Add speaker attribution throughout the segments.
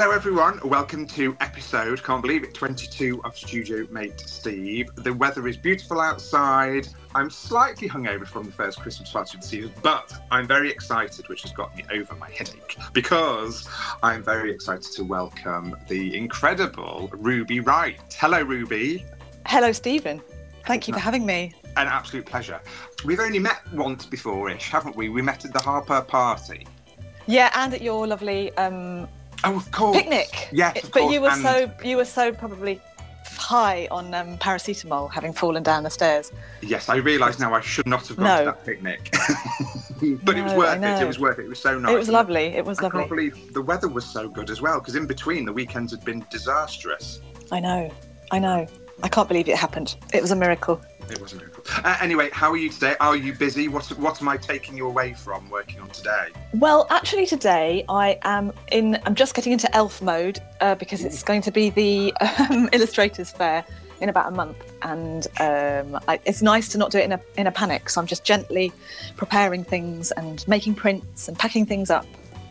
Speaker 1: Hello, everyone. Welcome to episode, can't believe it, 22 of Studio Mate Steve. The weather is beautiful outside. I'm slightly hungover from the first Christmas party of the season, but I'm very excited, which has got me over my headache, because I'm very excited to welcome the incredible Ruby Wright. Hello, Ruby.
Speaker 2: Hello, Stephen. Thank you for having me.
Speaker 1: An absolute pleasure. We've only met once before ish, haven't we? We met at the Harper party.
Speaker 2: Yeah, and at your lovely um,
Speaker 1: Oh, of course.
Speaker 2: picnic.
Speaker 1: Yes,
Speaker 2: It- but
Speaker 1: course,
Speaker 2: you were
Speaker 1: and-
Speaker 2: so you were so probably high on um, paracetamol, having fallen down the stairs.
Speaker 1: Yes, I realise now I should not have gone
Speaker 2: No.
Speaker 1: to that picnic. but it was worth it. It was worth it. It was so nice.
Speaker 2: It was lovely. It was
Speaker 1: I can't
Speaker 2: lovely.
Speaker 1: believe the weather was so good as well, because in between the weekends had been disastrous.
Speaker 2: I know. I know. I can't believe it happened. It was a miracle.
Speaker 1: It wasn't very cool. Uh, anyway, how are you today? Are you busy? What What am I taking you away from working on today?
Speaker 2: Well, actually, today I am in. I'm just getting into elf mode uh, because it's going to be the um, illustrators fair in about a month, and um, I, it's nice to not do it in a in a panic. So I'm just gently preparing things and making prints and packing things up.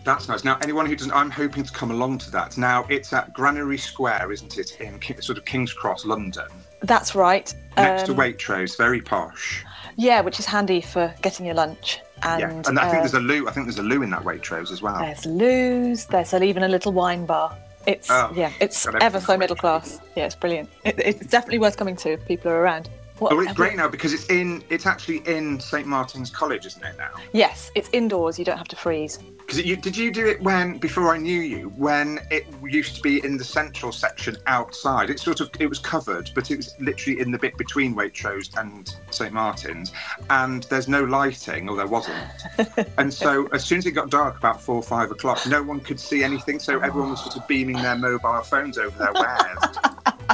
Speaker 1: That's nice. Now, anyone who doesn't, I'm hoping to come along to that. Now, it's at Granary Square, isn't it, in sort of King's Cross, London,
Speaker 2: That's right.
Speaker 1: Next to
Speaker 2: Um,
Speaker 1: Waitrose, very posh.
Speaker 2: Yeah, which is handy for getting your lunch. And,
Speaker 1: yeah, and I think
Speaker 2: uh,
Speaker 1: there's a loo. I think there's a loo in that Waitrose as well.
Speaker 2: there's loos. There's even a little wine bar. It's
Speaker 1: Oh,
Speaker 2: yeah, it's ever so middle class. Yeah, it's brilliant. It, it's definitely worth coming to if people are around. What,
Speaker 1: it's
Speaker 2: uh,
Speaker 1: great now because it's in. It's actually in St Martin's College, isn't it now?
Speaker 2: Yes, it's indoors. You don't have to freeze.
Speaker 1: Because you, did you do it when before I knew you? When it used to be in the central section outside, it sort of it was covered, but it was literally in the bit between Waitrose and St Martin's, and there's no lighting, or there wasn't. and so as soon as it got dark, about four or five o'clock, no one could see anything, so everyone was sort of beaming their mobile phones over their wares,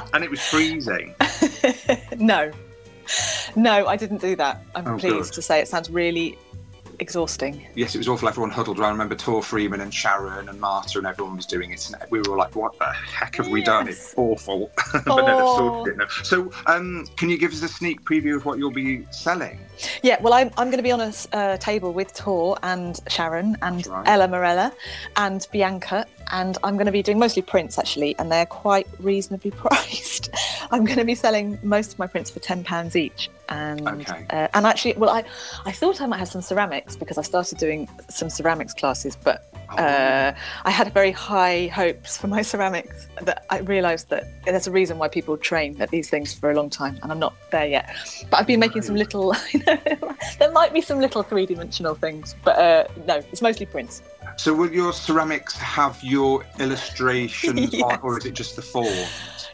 Speaker 1: and it was freezing.
Speaker 2: no, no, I didn't do that. I'm
Speaker 1: Oh,
Speaker 2: pleased
Speaker 1: good.
Speaker 2: to say it sounds really exhausting.
Speaker 1: Yes, it was awful. Everyone huddled around. I remember Tor Freeman and Sharon and Marta and everyone was doing it. And we were all like, what the heck have we done? It's
Speaker 2: Yes.
Speaker 1: awful. but no,
Speaker 2: Oh.
Speaker 1: sorted it now. So, um, can you give us a sneak preview of what you'll be selling?
Speaker 2: Yeah, well, I'm, I'm going to be on a uh, table with Tor and Sharon and
Speaker 1: right.
Speaker 2: Ella Morella and Bianca, and I'm going to be doing mostly prints actually, and they're quite reasonably priced. I'm going to be selling most of my prints for ten pounds each, and
Speaker 1: Okay.
Speaker 2: uh, and actually, well, I I thought I might have some ceramics because I started doing some ceramics classes, but
Speaker 1: Oh.
Speaker 2: uh, I had very high hopes for my ceramics that I realised that there's a reason why people train at these things for a long time, and I'm not there yet. But I've been making some little, there might be some little three dimensional things, but uh, no, it's mostly prints.
Speaker 1: So, will your ceramics have your illustrations on, or is it just the form?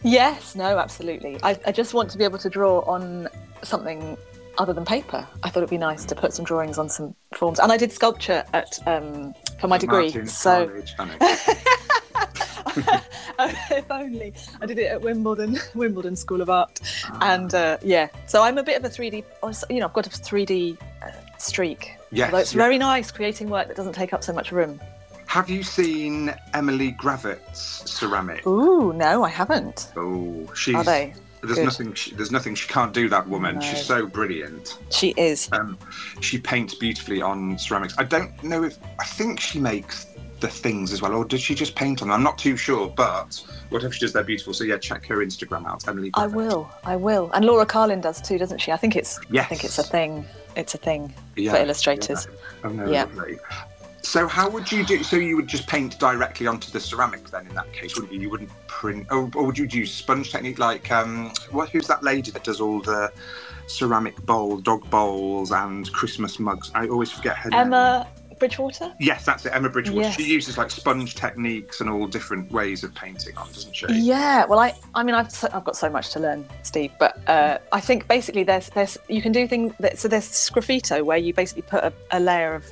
Speaker 2: Yes, no, absolutely. I, I just want to be able to draw on something other than paper. I thought it'd be nice to put some drawings on some forms, and I did sculpture at um, for my degree. So
Speaker 1: College, I
Speaker 2: if only I did it at Wimbledon, Wimbledon School of Art, and uh, yeah. So I'm a bit of a 3D. oh, You know, I've got a 3D uh, streak.
Speaker 1: Yes,
Speaker 2: Although it's
Speaker 1: yeah.
Speaker 2: very nice creating work that doesn't take up so much room.
Speaker 1: Have you seen Emily Gravett's ceramic?
Speaker 2: Ooh, no, I haven't.
Speaker 1: Oh, she's.
Speaker 2: Are they?
Speaker 1: There's
Speaker 2: Good.
Speaker 1: nothing. She, there's nothing she can't do. That woman.
Speaker 2: No.
Speaker 1: She's so brilliant.
Speaker 2: She is.
Speaker 1: Um, she paints beautifully on ceramics. I don't know if I think she makes the things as well, or does she just paint on them? I'm not too sure, but whatever she does, they're beautiful. So yeah, check her Instagram out, Emily.
Speaker 2: I will. I will. And Laura Carlin does too, doesn't she? I think it's.
Speaker 1: Yes.
Speaker 2: I think it's a thing. It's a thing
Speaker 1: Yeah,
Speaker 2: for illustrators.
Speaker 1: yeah. Oh no,
Speaker 2: Yeah.
Speaker 1: So how would you do? So you would just paint directly onto the ceramic then? In that case, wouldn't you? You wouldn't print, or, or would you use sponge technique like um, what? Who's that lady that does all the ceramic bowl, dog bowls, and Christmas mugs? I always forget her name.
Speaker 2: Bridgewater.
Speaker 1: Yes, that's it. Emma Bridgewater.
Speaker 2: Yes.
Speaker 1: She uses like sponge techniques and all different ways of painting on, doesn't she?
Speaker 2: Yeah, well, I, I mean, I've, so, I've got so much to learn, Steve. But uh, I think basically there's, there's, you can do things. That, so there's sgraffito where you basically put a, a layer of,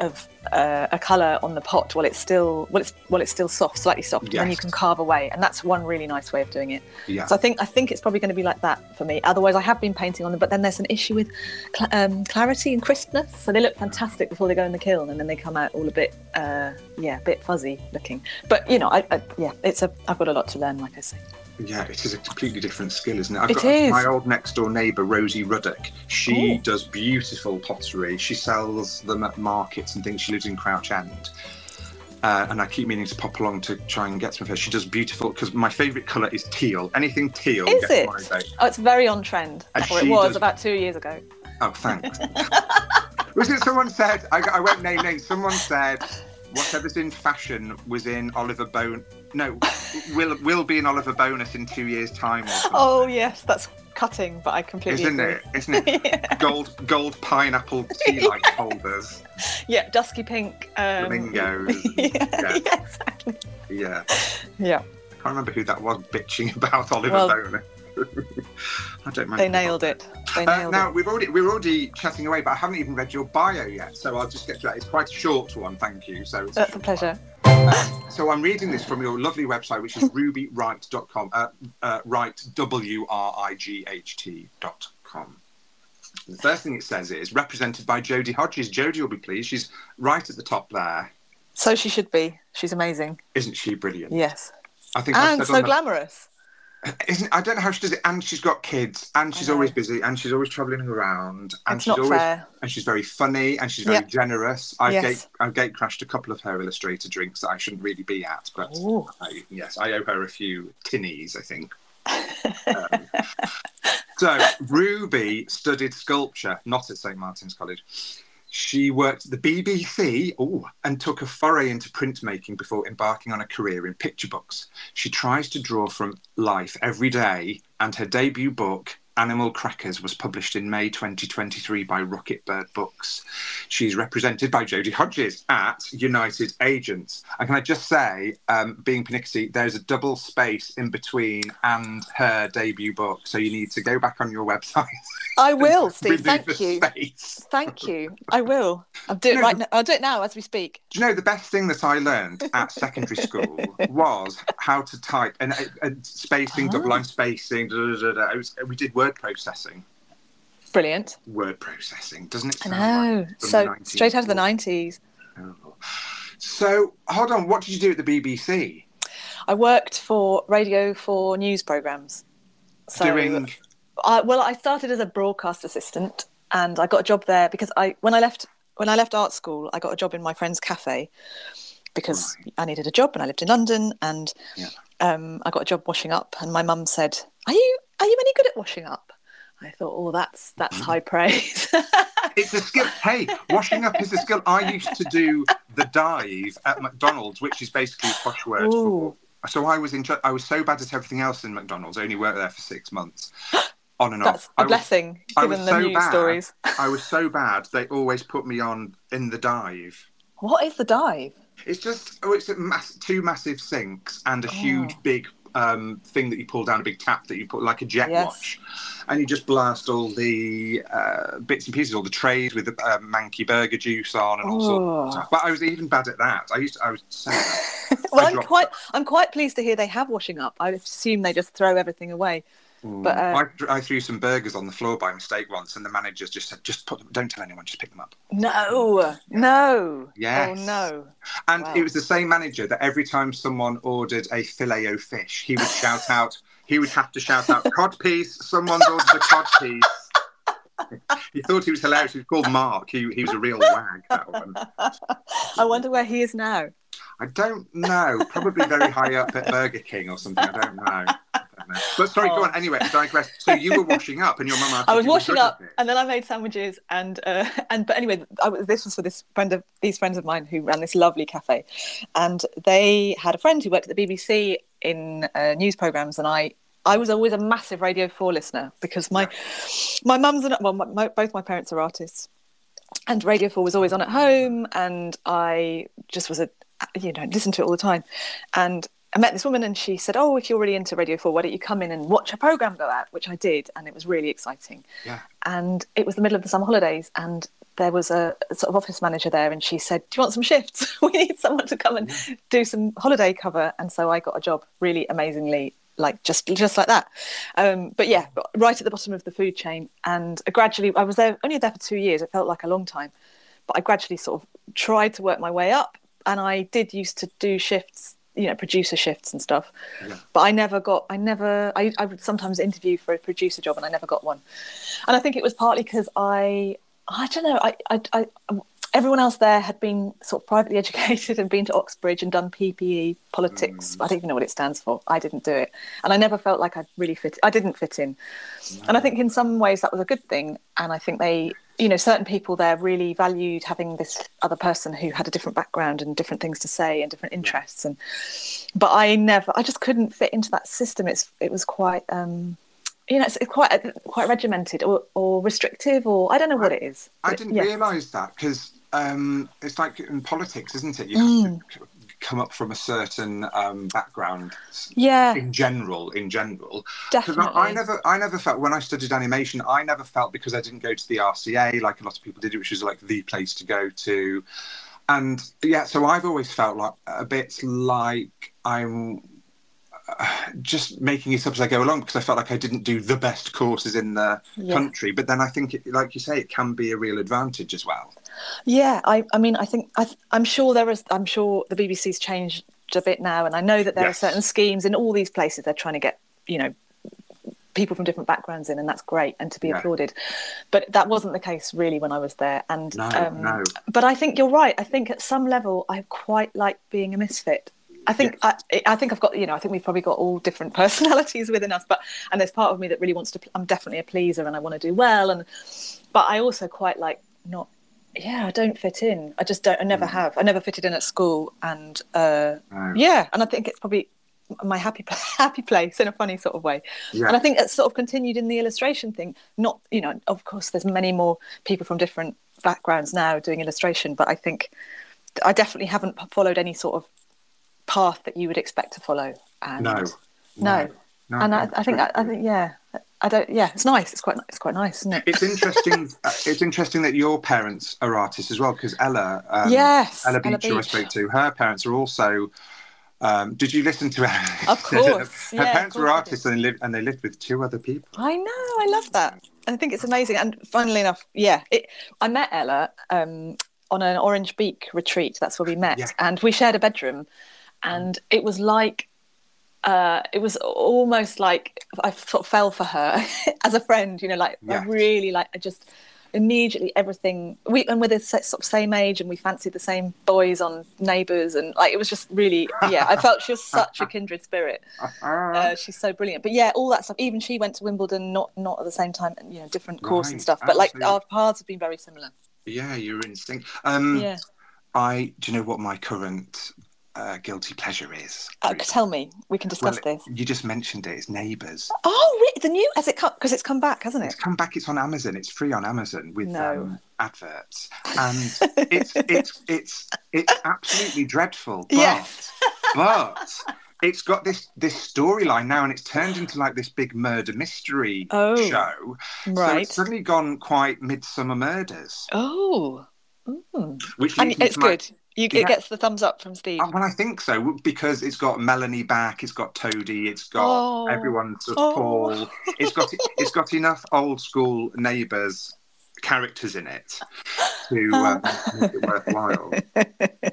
Speaker 2: of uh, a color on the pot while it's still, while it's, while it's still soft, slightly soft, and then you can carve away. And that's one really nice way of doing it.
Speaker 1: Yeah.
Speaker 2: So I think, I think it's probably going to be like that for me. Otherwise, I have been painting on them, but then there's an issue with cl- um, clarity and crispness. So they look fantastic before they go in the kiln, and then they come out all a bit, uh, yeah, a bit fuzzy looking. But you know, I, I, yeah, it's a, I've got a lot to learn, like I say.
Speaker 1: Yeah, it is a completely different skill, isn't it? I've
Speaker 2: It
Speaker 1: got
Speaker 2: is.
Speaker 1: my old next door neighbour, Rosie Ruddock. She
Speaker 2: Ooh.
Speaker 1: does beautiful pottery. She sells them at markets and things. She lives in Crouch End. Uh, and I keep meaning to pop along to try and get some of her. She does beautiful because my favourite colour is teal. Anything teal
Speaker 2: Is it? Oh, it's very on trend. It was
Speaker 1: does-
Speaker 2: about two years ago.
Speaker 1: Oh, thanks. was it someone said? I, I won't name names. Someone said whatever's in fashion was in Oliver Bone. No, will will be in Oliver Bonas in two years' time.
Speaker 2: Oh yes, that's cutting, but I completely
Speaker 1: Isn't
Speaker 2: agree.
Speaker 1: it? Isn't it? Gold gold pineapple tea light holders,
Speaker 2: Yeah, dusky pink. Um,
Speaker 1: flamingos.
Speaker 2: yeah,
Speaker 1: yeah.
Speaker 2: yeah, exactly.
Speaker 1: Yeah.
Speaker 2: Yeah,
Speaker 1: I can't remember who that was bitching about Oliver
Speaker 2: Well,
Speaker 1: Bonas. I don't mind.
Speaker 2: they nailed it. They
Speaker 1: Uh, now
Speaker 2: it.
Speaker 1: we've already we're already chatting away, but I haven't even read your bio yet, so I'll just get to that. It's quite a short one, thank you. So it's
Speaker 2: That's a
Speaker 1: short
Speaker 2: pleasure.
Speaker 1: one. So I'm reading this from your lovely website, which is rubywright.com. Uh, uh, right, W R I G H T dot com. The first thing it says is represented by Jodie Hodges. Jodie will be pleased. She's right at the top there.
Speaker 2: So she should be. She's amazing.
Speaker 1: Isn't she brilliant?
Speaker 2: Yes,
Speaker 1: I think
Speaker 2: and so glamorous.
Speaker 1: Isn't I don't know how she does it, and she's got kids, and she's always busy, and she's always travelling around, and
Speaker 2: It's
Speaker 1: she's always
Speaker 2: fair.
Speaker 1: and she's very funny, and she's very
Speaker 2: Yeah.
Speaker 1: generous. I've
Speaker 2: Yes.
Speaker 1: gate I've gate crashed a couple of her illustrator drinks that I shouldn't really be at, but I, yes, I owe her a few tinnies, I think. Um, so Ruby studied sculpture, not at St Martin's College. She worked at the BBC ooh, and took a foray into printmaking before embarking on a career in picture books. She tries to draw from life every day, and her debut book, Animal Crackers, was published in May 2023 by Rocket Bird Books. She's represented by Jodie Hodges at United Agents. And can I just say, um, being Panicsy, there's a double space in between and her debut book, so you need to go back on your website.
Speaker 2: I will, Steve. Thank you.
Speaker 1: Space.
Speaker 2: Thank you. I will. I'll do it
Speaker 1: No,
Speaker 2: right now. I'll do it now as we speak.
Speaker 1: Do you know the best thing that I learned at secondary school was how to type and, and spacing,
Speaker 2: Ah.
Speaker 1: double line spacing. Da, da, da, da. Was, we did word processing.
Speaker 2: Brilliant.
Speaker 1: Word processing, doesn't it?
Speaker 2: I know.
Speaker 1: like
Speaker 2: So straight out of the nineties.
Speaker 1: Oh. So hold on, what did you do at the BBC?
Speaker 2: I worked for Radio for news programs. So
Speaker 1: Doing
Speaker 2: I, well, I started as a broadcast assistant, and I got a job there because I when I left when I left art school, I got a job in my friend's cafe because
Speaker 1: Right.
Speaker 2: I needed a job, and I lived in London, and
Speaker 1: Yeah.
Speaker 2: um, I got a job washing up, and my mum said, "Are you are you any good at washing up?" I thought, "Oh, that's that's high praise."
Speaker 1: it's a skill. Hey, washing up is a skill. I used to do the dive at McDonald's, which is basically a posh word for So I was in. I was so bad at everything else in McDonald's. I only worked there for six months, on and
Speaker 2: that's
Speaker 1: off.
Speaker 2: a
Speaker 1: I was,
Speaker 2: blessing,
Speaker 1: I
Speaker 2: given
Speaker 1: was
Speaker 2: the
Speaker 1: so
Speaker 2: news
Speaker 1: bad.
Speaker 2: stories.
Speaker 1: I was so bad. They always put me on in the dive.
Speaker 2: What is the dive?
Speaker 1: It's just oh, it's a mass, two massive sinks and a huge
Speaker 2: Oh.
Speaker 1: big um, thing that you pull down a big tap that you put like a jet
Speaker 2: Yes.
Speaker 1: wash, and you just blast all the uh, bits and pieces, all the trays with the uh, manky burger juice on and all sorts.
Speaker 2: Oh.
Speaker 1: Of stuff. But I was even bad at that. I used to, I was so
Speaker 2: well, I'm quite I'm quite pleased to hear they have washing up. I assume they just throw everything away. But, uh,
Speaker 1: I, I threw some burgers on the floor by mistake once, and the managers just said, "Just put them. Don't tell anyone. Just pick them up."
Speaker 2: No, no.
Speaker 1: Yes.
Speaker 2: Oh no.
Speaker 1: And
Speaker 2: Wow.
Speaker 1: it was the same manager that every time someone ordered a filet o fish, he would shout out, he would have to shout out, cod piece, someone's ordered a cod piece. he thought he was hilarious. He was called Mark. He, he was a real wag, that one.
Speaker 2: I wonder where he is now.
Speaker 1: I don't know. Probably very high up at Burger King or something. I don't know. But sorry, go
Speaker 2: Oh.
Speaker 1: on. Anyway, digress. So you were washing up and your mum
Speaker 2: I was washing up, and then I made sandwiches, and uh, and but anyway, I was, this was for this friend of these friends of mine who ran this lovely cafe, and they had a friend who worked at the BBC in uh, news programs, and I. I was always a massive Radio Four listener because my my mum's an, well, my, my, both my parents are artists, and Radio Four was always on at home, and I just was a you know listened to it all the time, and I met this woman and she said, "Oh, if you're really into Radio 4, why don't you come in and watch a program go out?" Which I did, and it was really exciting.
Speaker 1: Yeah.
Speaker 2: And it was the middle of the summer holidays, and there was a, a sort of office manager there, and she said, "Do you want some shifts? we need someone to come and do some holiday cover." And so I got a job, really amazingly, like just just like that. Um, but yeah, right at the bottom of the food chain, and gradually, I was there only there for two years. It felt like a long time, but I gradually sort of tried to work my way up, and I did used to do shifts you know producer shifts and stuff
Speaker 1: Yeah.
Speaker 2: but i never got i never I, I would sometimes interview for a producer job and i never got one and i think it was partly because i i don't know I, I i everyone else there had been sort of privately educated and been to Oxbridge and done PPE politics.
Speaker 1: Mm.
Speaker 2: I don't even know what it stands for. I didn't do it, and I never felt like I really fit. I didn't fit in, and I think in some ways that was a good thing. And I think they, you know, certain people there really valued having this other person who had a different background and different things to say and different interests. And but I never, I just couldn't fit into that system. It's it was quite. um you know, it's quite quite regimented or, or restrictive, or I don't know what it is.
Speaker 1: I didn't
Speaker 2: yeah.
Speaker 1: realise that because um, it's like in politics, isn't it? You
Speaker 2: Mm.
Speaker 1: to come up from a certain um, background
Speaker 2: Yeah,
Speaker 1: in general. In general,
Speaker 2: definitely.
Speaker 1: I, I never, I never felt when I studied animation, I never felt because I didn't go to the RCA like a lot of people did, which was like the place to go to. And yeah, so I've always felt like a bit like I'm uh, just making it up as I go along because I felt like I didn't do the best courses in the
Speaker 2: Yeah.
Speaker 1: country. But then I think, it, like you say, it can be a real advantage as well.
Speaker 2: Yeah, I, I mean, I think I, I'm sure there is. I'm sure the BBC's changed a bit now, and I know that there
Speaker 1: Yes.
Speaker 2: are certain schemes in all these places. They're trying to get, you know, people from different backgrounds in, and that's great and to be
Speaker 1: Yeah.
Speaker 2: applauded. But that wasn't the case really when I was there. And
Speaker 1: No,
Speaker 2: um,
Speaker 1: no.
Speaker 2: but I think you're right. I think at some level, I quite like being a misfit. I think I, I think I've got you know I think we've probably got all different personalities within us, but and there's part of me that really wants to. I'm definitely a pleaser and I want to do well, and but I also quite like not. Yeah, I don't fit in. I just don't. I never
Speaker 1: Mm.
Speaker 2: have. I never fitted in at school, and uh,
Speaker 1: No.
Speaker 2: yeah, and I think it's probably my happy happy place in a funny sort of way.
Speaker 1: Yeah.
Speaker 2: And I think it's sort of continued in the illustration thing. Not, you know, of course, there's many more people from different backgrounds now doing illustration, but I think I definitely haven't followed any sort of path that you would expect to follow. And
Speaker 1: No.
Speaker 2: no.
Speaker 1: No,
Speaker 2: and I, I think,
Speaker 1: right.
Speaker 2: I, I think, yeah, I don't, yeah, it's nice. It's quite, it's quite nice, isn't it?
Speaker 1: it's interesting. uh, it's interesting that your parents are artists as well, because Ella, um,
Speaker 2: yes,
Speaker 1: Ella Beach, who I spoke to, her parents are also. Um, did you listen to Ella?
Speaker 2: Of course,
Speaker 1: her
Speaker 2: yeah,
Speaker 1: parents were
Speaker 2: course I
Speaker 1: artists, and they lived and they lived with two other people.
Speaker 2: I know, I love that. I think it's amazing. And funnily enough, yeah, it, I met Ella um, on an Orange Beak retreat. That's where we met,
Speaker 1: Yeah.
Speaker 2: and we shared a bedroom, and it was like. Uh, it was almost like I sort of fell for her as a friend, you know, like
Speaker 1: Yes.
Speaker 2: I really like I just immediately everything we and we're the sort of same age and we fancied the same boys on neighbours and like it was just really yeah I felt she was such a kindred spirit uh, she's so brilliant. But yeah, all that stuff. Even she went to Wimbledon, not not at the same time, you know, different course and stuff. But like our paths have been very similar.
Speaker 1: yeah, you're in sync. Um,
Speaker 2: yeah.
Speaker 1: I do you know what my current uh, guilty pleasure is?
Speaker 2: Uh, tell me, we can
Speaker 1: Well,
Speaker 2: discuss this.
Speaker 1: you just mentioned it. It's Neighbours.
Speaker 2: Oh, the new has it come because it's come back, hasn't it?
Speaker 1: It's
Speaker 2: it?
Speaker 1: come back. It's on Amazon. It's free on Amazon with
Speaker 2: No.
Speaker 1: um, adverts, and it's it's it's it's absolutely dreadful. But,
Speaker 2: Yes.
Speaker 1: but it's got this this storyline now, and it's turned into like this big murder mystery
Speaker 2: Oh,
Speaker 1: show. So
Speaker 2: Right.
Speaker 1: it's suddenly gone quite Midsomer Murders,
Speaker 2: oh. Mm.
Speaker 1: which
Speaker 2: And it's
Speaker 1: my-
Speaker 2: good. You,
Speaker 1: Yeah.
Speaker 2: It gets the thumbs up from Steve.
Speaker 1: Uh, Well, I think so because it's got Melanie back, it's got Toadie, it's got
Speaker 2: Oh.
Speaker 1: everyone sort of
Speaker 2: Oh.
Speaker 1: Paul. It's got it's got enough old school neighbours characters in it to um, make it worthwhile. Yeah.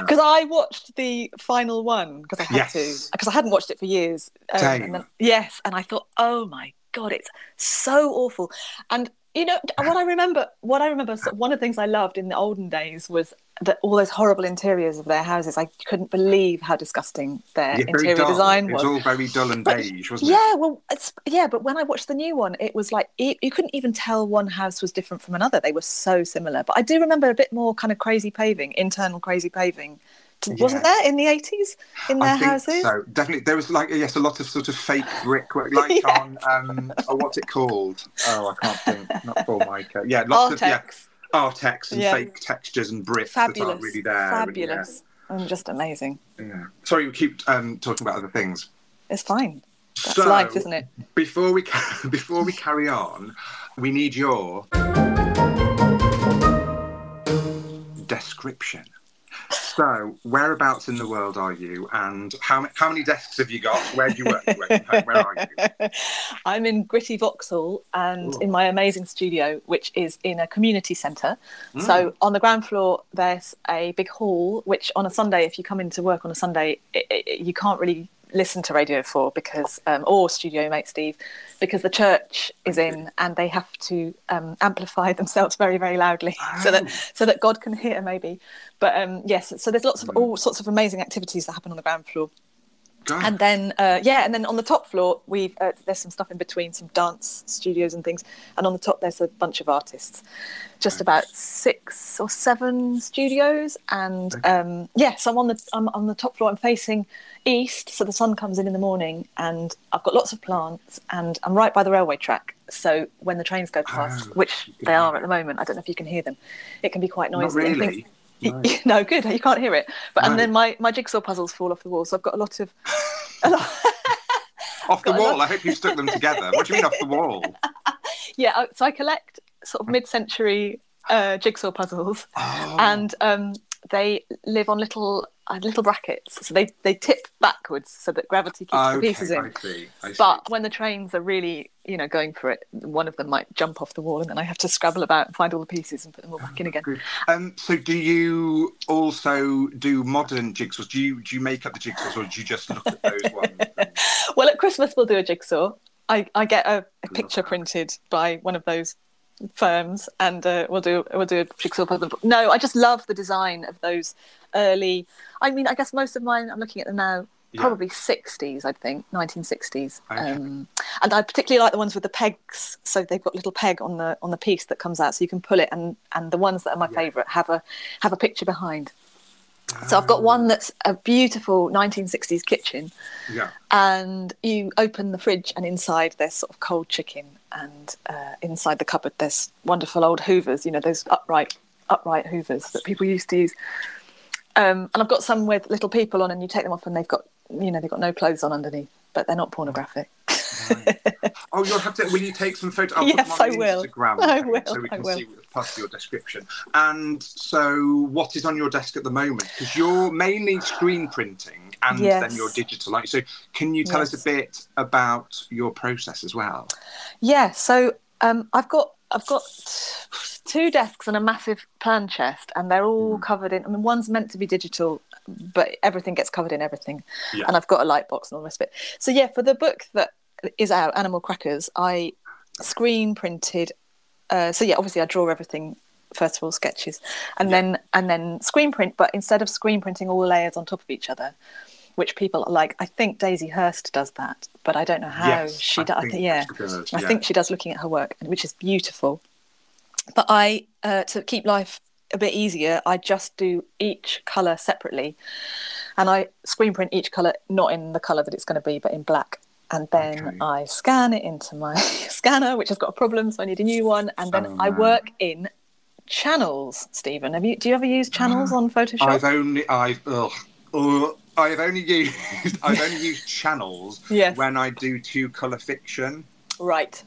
Speaker 2: Because I watched the final one because I had
Speaker 1: Yes.
Speaker 2: to because I hadn't watched it for years. Um, and then, yes, and I thought, oh my god, it's so awful. And you know what I remember? What I remember, one of the things I loved in the olden days was that all those horrible interiors of their houses. I couldn't believe how disgusting their
Speaker 1: Yeah,
Speaker 2: interior design
Speaker 1: It
Speaker 2: was.
Speaker 1: was all very dull and
Speaker 2: But-
Speaker 1: beige, wasn't it?
Speaker 2: Yeah, well, it's, yeah, but when I watched the new one, it was like you couldn't even tell one house was different from another. They were so similar. But I do remember a bit more kind of crazy paving, internal crazy paving. Wasn't
Speaker 1: Yeah.
Speaker 2: there in the eighties in their houses?
Speaker 1: so. Definitely, there was like yes, a lot of sort of fake brickwork, like
Speaker 2: Yeah.
Speaker 1: on um, oh, what's it called? Oh, I can't think. Not Formica. Yeah, lots of yeah,
Speaker 2: Artex,
Speaker 1: Artex and
Speaker 2: Yeah.
Speaker 1: fake textures and bricks that
Speaker 2: fabulous,
Speaker 1: aren't really there. and yeah.
Speaker 2: fabulous, and just amazing.
Speaker 1: Yeah. Sorry, we keep um, talking about other things.
Speaker 2: It's fine. That's
Speaker 1: so,
Speaker 2: life, isn't it?
Speaker 1: Before we ca- before we carry on, we need your description. So, whereabouts in the world are you, and how how many desks have you got? Where do you work? Where, where are you?
Speaker 2: I'm in Gritty Vauxhall and
Speaker 1: Ooh.
Speaker 2: in my amazing studio, which is in a community centre.
Speaker 1: Mm.
Speaker 2: So on the ground floor, there's a big hall, which on a Sunday, if you come into work on a Sunday, it, it, you can't really listen to Radio Four because, um, or Studio Mate Steve, because the church is in and they have to um, amplify themselves very, very loudly so that so that God can hear maybe. But um, yes, so there's lots of all sorts of amazing activities that happen on the ground floor.
Speaker 1: God.
Speaker 2: And then, uh, yeah, and then on the top floor, we've uh, there's some stuff in between, some dance studios and things. And on the top, there's a bunch of artists, just about six or seven studios. And um, yeah, so I'm on the I'm on the top floor. I'm facing east, so the sun comes in in the morning, and I've got lots of plants, and I'm right by the railway track. So when the trains go past,
Speaker 1: Oh,
Speaker 2: which they are at the moment, I don't know if you can hear them. It can be quite noisy. things-
Speaker 1: really. Right.
Speaker 2: no, good. You can't hear it. But
Speaker 1: No.
Speaker 2: and then my, my jigsaw puzzles fall off the wall, so I've got a lot of. A lot,
Speaker 1: Off the wall.
Speaker 2: lot-
Speaker 1: I hope you stuck them together. What do you mean off the wall?
Speaker 2: yeah, so I collect sort of mid-century uh, jigsaw puzzles,
Speaker 1: Oh,
Speaker 2: and um, they live on little uh, little brackets, so they they tip backwards so that gravity keeps the pieces in.
Speaker 1: I see. I see.
Speaker 2: But when the trains are really, you know, going for it, one of them might jump off the wall, and then I have to scrabble about and find all the pieces and put them all back in again.
Speaker 1: Um, so, do you also do modern jigsaws? Do you do you make up the jigsaws, or do you just look at those ones? and-
Speaker 2: Well, at Christmas we'll do a jigsaw. I, I get a, a picture
Speaker 1: that.
Speaker 2: printed by one of those firms, and uh, we'll do we'll do a jigsaw puzzle. No, I just love the design of those early. I mean, I guess most of mine. I'm looking at them now.
Speaker 1: Yeah.
Speaker 2: Probably 60s, I think, 1960s,
Speaker 1: Okay.
Speaker 2: um, and I particularly like the ones with the pegs. So they've got a little peg on the on the piece that comes out, so you can pull it. And and the ones that are my
Speaker 1: Yeah.
Speaker 2: favourite have a have a picture behind. So I've got one that's a beautiful 1960s kitchen,
Speaker 1: Yeah.
Speaker 2: and you open the fridge and inside there's sort of cold chicken and uh, inside the cupboard there's wonderful old hoovers you know those upright upright hoovers that people used to use um, and i've got some with little people on and you take them off and they've got you know they've got no clothes on underneath but they're not pornographic
Speaker 1: Right. Oh, you'll have to. Will you take some photos?
Speaker 2: Yes, I will.
Speaker 1: Instagram,
Speaker 2: I will,
Speaker 1: So we can see part of your description. And so, what is on your desk at the moment? Because you're mainly screen printing and then your digital. Like, so can you tell us a bit about your process as well?
Speaker 2: Yeah, so um, I've got I've got two desks and a massive plan chest, and they're all
Speaker 1: Mm.
Speaker 2: covered in. I mean, one's meant to be digital, but everything gets covered in everything.
Speaker 1: Yeah.
Speaker 2: And I've got a light box and all this bit. So yeah, for the book that is out, Animal Crackers, I screen printed. Uh, so yeah, obviously I draw everything first of all sketches, and
Speaker 1: Yeah.
Speaker 2: then and then screen print. But instead of screen printing all the layers on top of each other. Which people are like, I think Daisy Hirst does that, but I don't know how
Speaker 1: yes,
Speaker 2: she does. Yeah, I think she does looking at her work, which is beautiful. But I, uh, to keep life a bit easier, I just do each colour separately, and I screen print each colour not in the colour that it's going to be, but in black. And then
Speaker 1: Okay.
Speaker 2: I scan it into my scanner, which has got a problem, so I need a new one. And then
Speaker 1: Oh,
Speaker 2: I work in channels. Stephen, have you? Do you ever use channels on Photoshop?
Speaker 1: I've only I've ugh, ugh, I've only used I've only used channels
Speaker 2: Yes.
Speaker 1: when I do two color fiction,
Speaker 2: Right.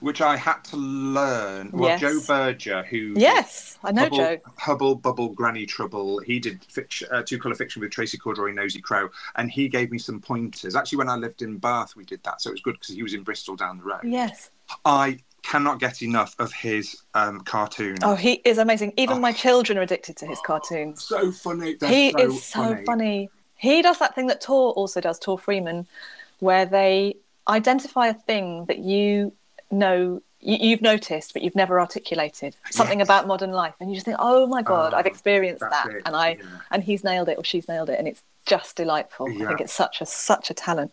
Speaker 1: Which I had to learn. Well,
Speaker 2: Yes.
Speaker 1: Joe Berger, who
Speaker 2: Yes, I know
Speaker 1: Hubble,
Speaker 2: Joe.
Speaker 1: Hubble, Bubble, Granny Trouble. He did fiction, uh, two color fiction with Tracey Corderoy, Nosy Crow, and he gave me some pointers. Actually, when I lived in Bath, we did that, so it was good because he was in Bristol down the road.
Speaker 2: Yes.
Speaker 1: I cannot get enough of his um, cartoon.
Speaker 2: Oh, he is amazing. Even
Speaker 1: Oh.
Speaker 2: my children are addicted to his cartoons.
Speaker 1: so funny. They're
Speaker 2: he
Speaker 1: so
Speaker 2: is so funny. He does that thing that Tor also does, Tor Freeman, where they identify a thing that you know you, you've noticed but you've never articulated something
Speaker 1: Yes.
Speaker 2: about modern life, and you just think, "Oh my god, I've ah,
Speaker 1: experienced
Speaker 2: that,"
Speaker 1: it,
Speaker 2: and I
Speaker 1: yeah.
Speaker 2: and he's nailed it or she's nailed it, and it's just delightful. I think it's such a such a talent.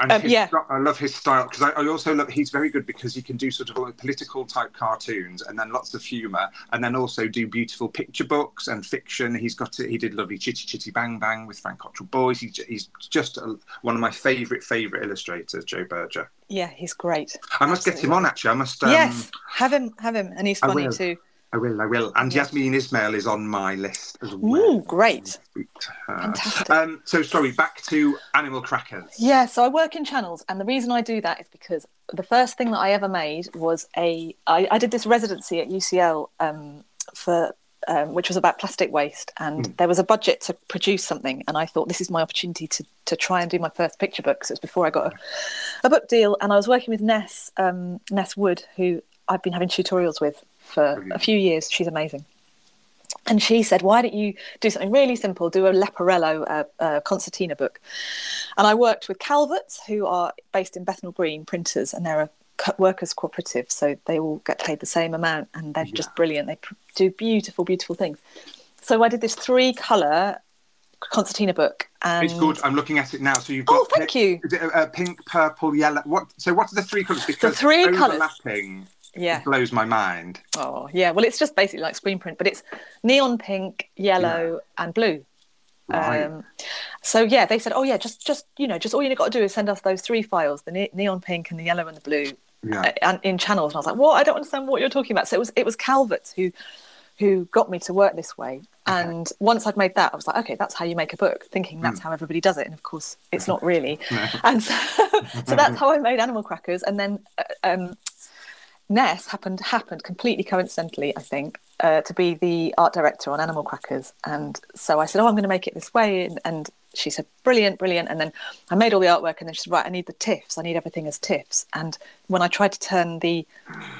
Speaker 1: And
Speaker 2: Um,
Speaker 1: his
Speaker 2: yeah.
Speaker 1: I love his style because I, I also love he's very good because he can do sort of like political type cartoons and then lots of humour and then also do beautiful picture books and fiction. He's got he did lovely Chitty Chitty Bang Bang with Frank Cottrell Boyce. He, he's just a, one of my favourite favourite illustrators, Joe Berger.
Speaker 2: Yeah, he's great.
Speaker 1: I must get him on actually. I must. Um,
Speaker 2: yes, have him, have him, and he's funny too.
Speaker 1: I will. I will. And. Yasmeen Ismail is on my list as well.
Speaker 2: Ooh, great.
Speaker 1: Speak to her.
Speaker 2: Fantastic.
Speaker 1: Um, so sorry, back to Animal Crackers.
Speaker 2: Yeah, so I work in channels, and the reason I do that is because the first thing that I ever made was a. I, I did this residency at UCL um, for. Um, which was about plastic waste, and there was a budget to produce something, and I thought this is my opportunity to to try and do my first picture book. So it was before I got a, a book deal, and I was working with Ness um, Ness Wood, who I've been having tutorials with for a few years. She's amazing. And she said, "Why don't you do something really simple? Do a Leporello uh, uh, concertina book." And I worked with Calvert's, who are based in Bethnal Green, printers, and they're a workers' cooperative, so they all get paid the same amount, and they're just brilliant. They pr- do beautiful, beautiful things. So I did this three-color concertina book, and
Speaker 1: It's good. I'm looking at it now. So you've got.
Speaker 2: Oh, thank you.
Speaker 1: Is it uh, pink, purple, yellow? What? So what are the three colours? Because
Speaker 2: three colours- Yeah.
Speaker 1: blows my mind.
Speaker 2: Oh, yeah. Well, it's just basically like screen print, but it's neon pink, yellow, and blue.
Speaker 1: Right.
Speaker 2: Um, so yeah, they said, oh yeah, just just you know, just all you got to do is send us those three files: the ne- neon pink and the yellow and the blue,
Speaker 1: yeah.
Speaker 2: uh, and in channels. And I was like, what? I don't understand what you're talking about. So it was it was Calvert who who got me to work this way. And once I'd made that, I was like, okay, that's how you make a book, thinking that's how everybody does it. And of course, it's not really. And so, so that's how I made Animal Crackers. And then uh, um, Ness happened happened completely coincidentally, I think, uh, to be the art director on Animal Crackers. And so I said, "Oh, I'm going to make it this way," and, and she said, "Brilliant, brilliant." And then I made all the artwork, and then she said, "Right, I need the tiffs. I need everything as tiffs." And when I tried to turn the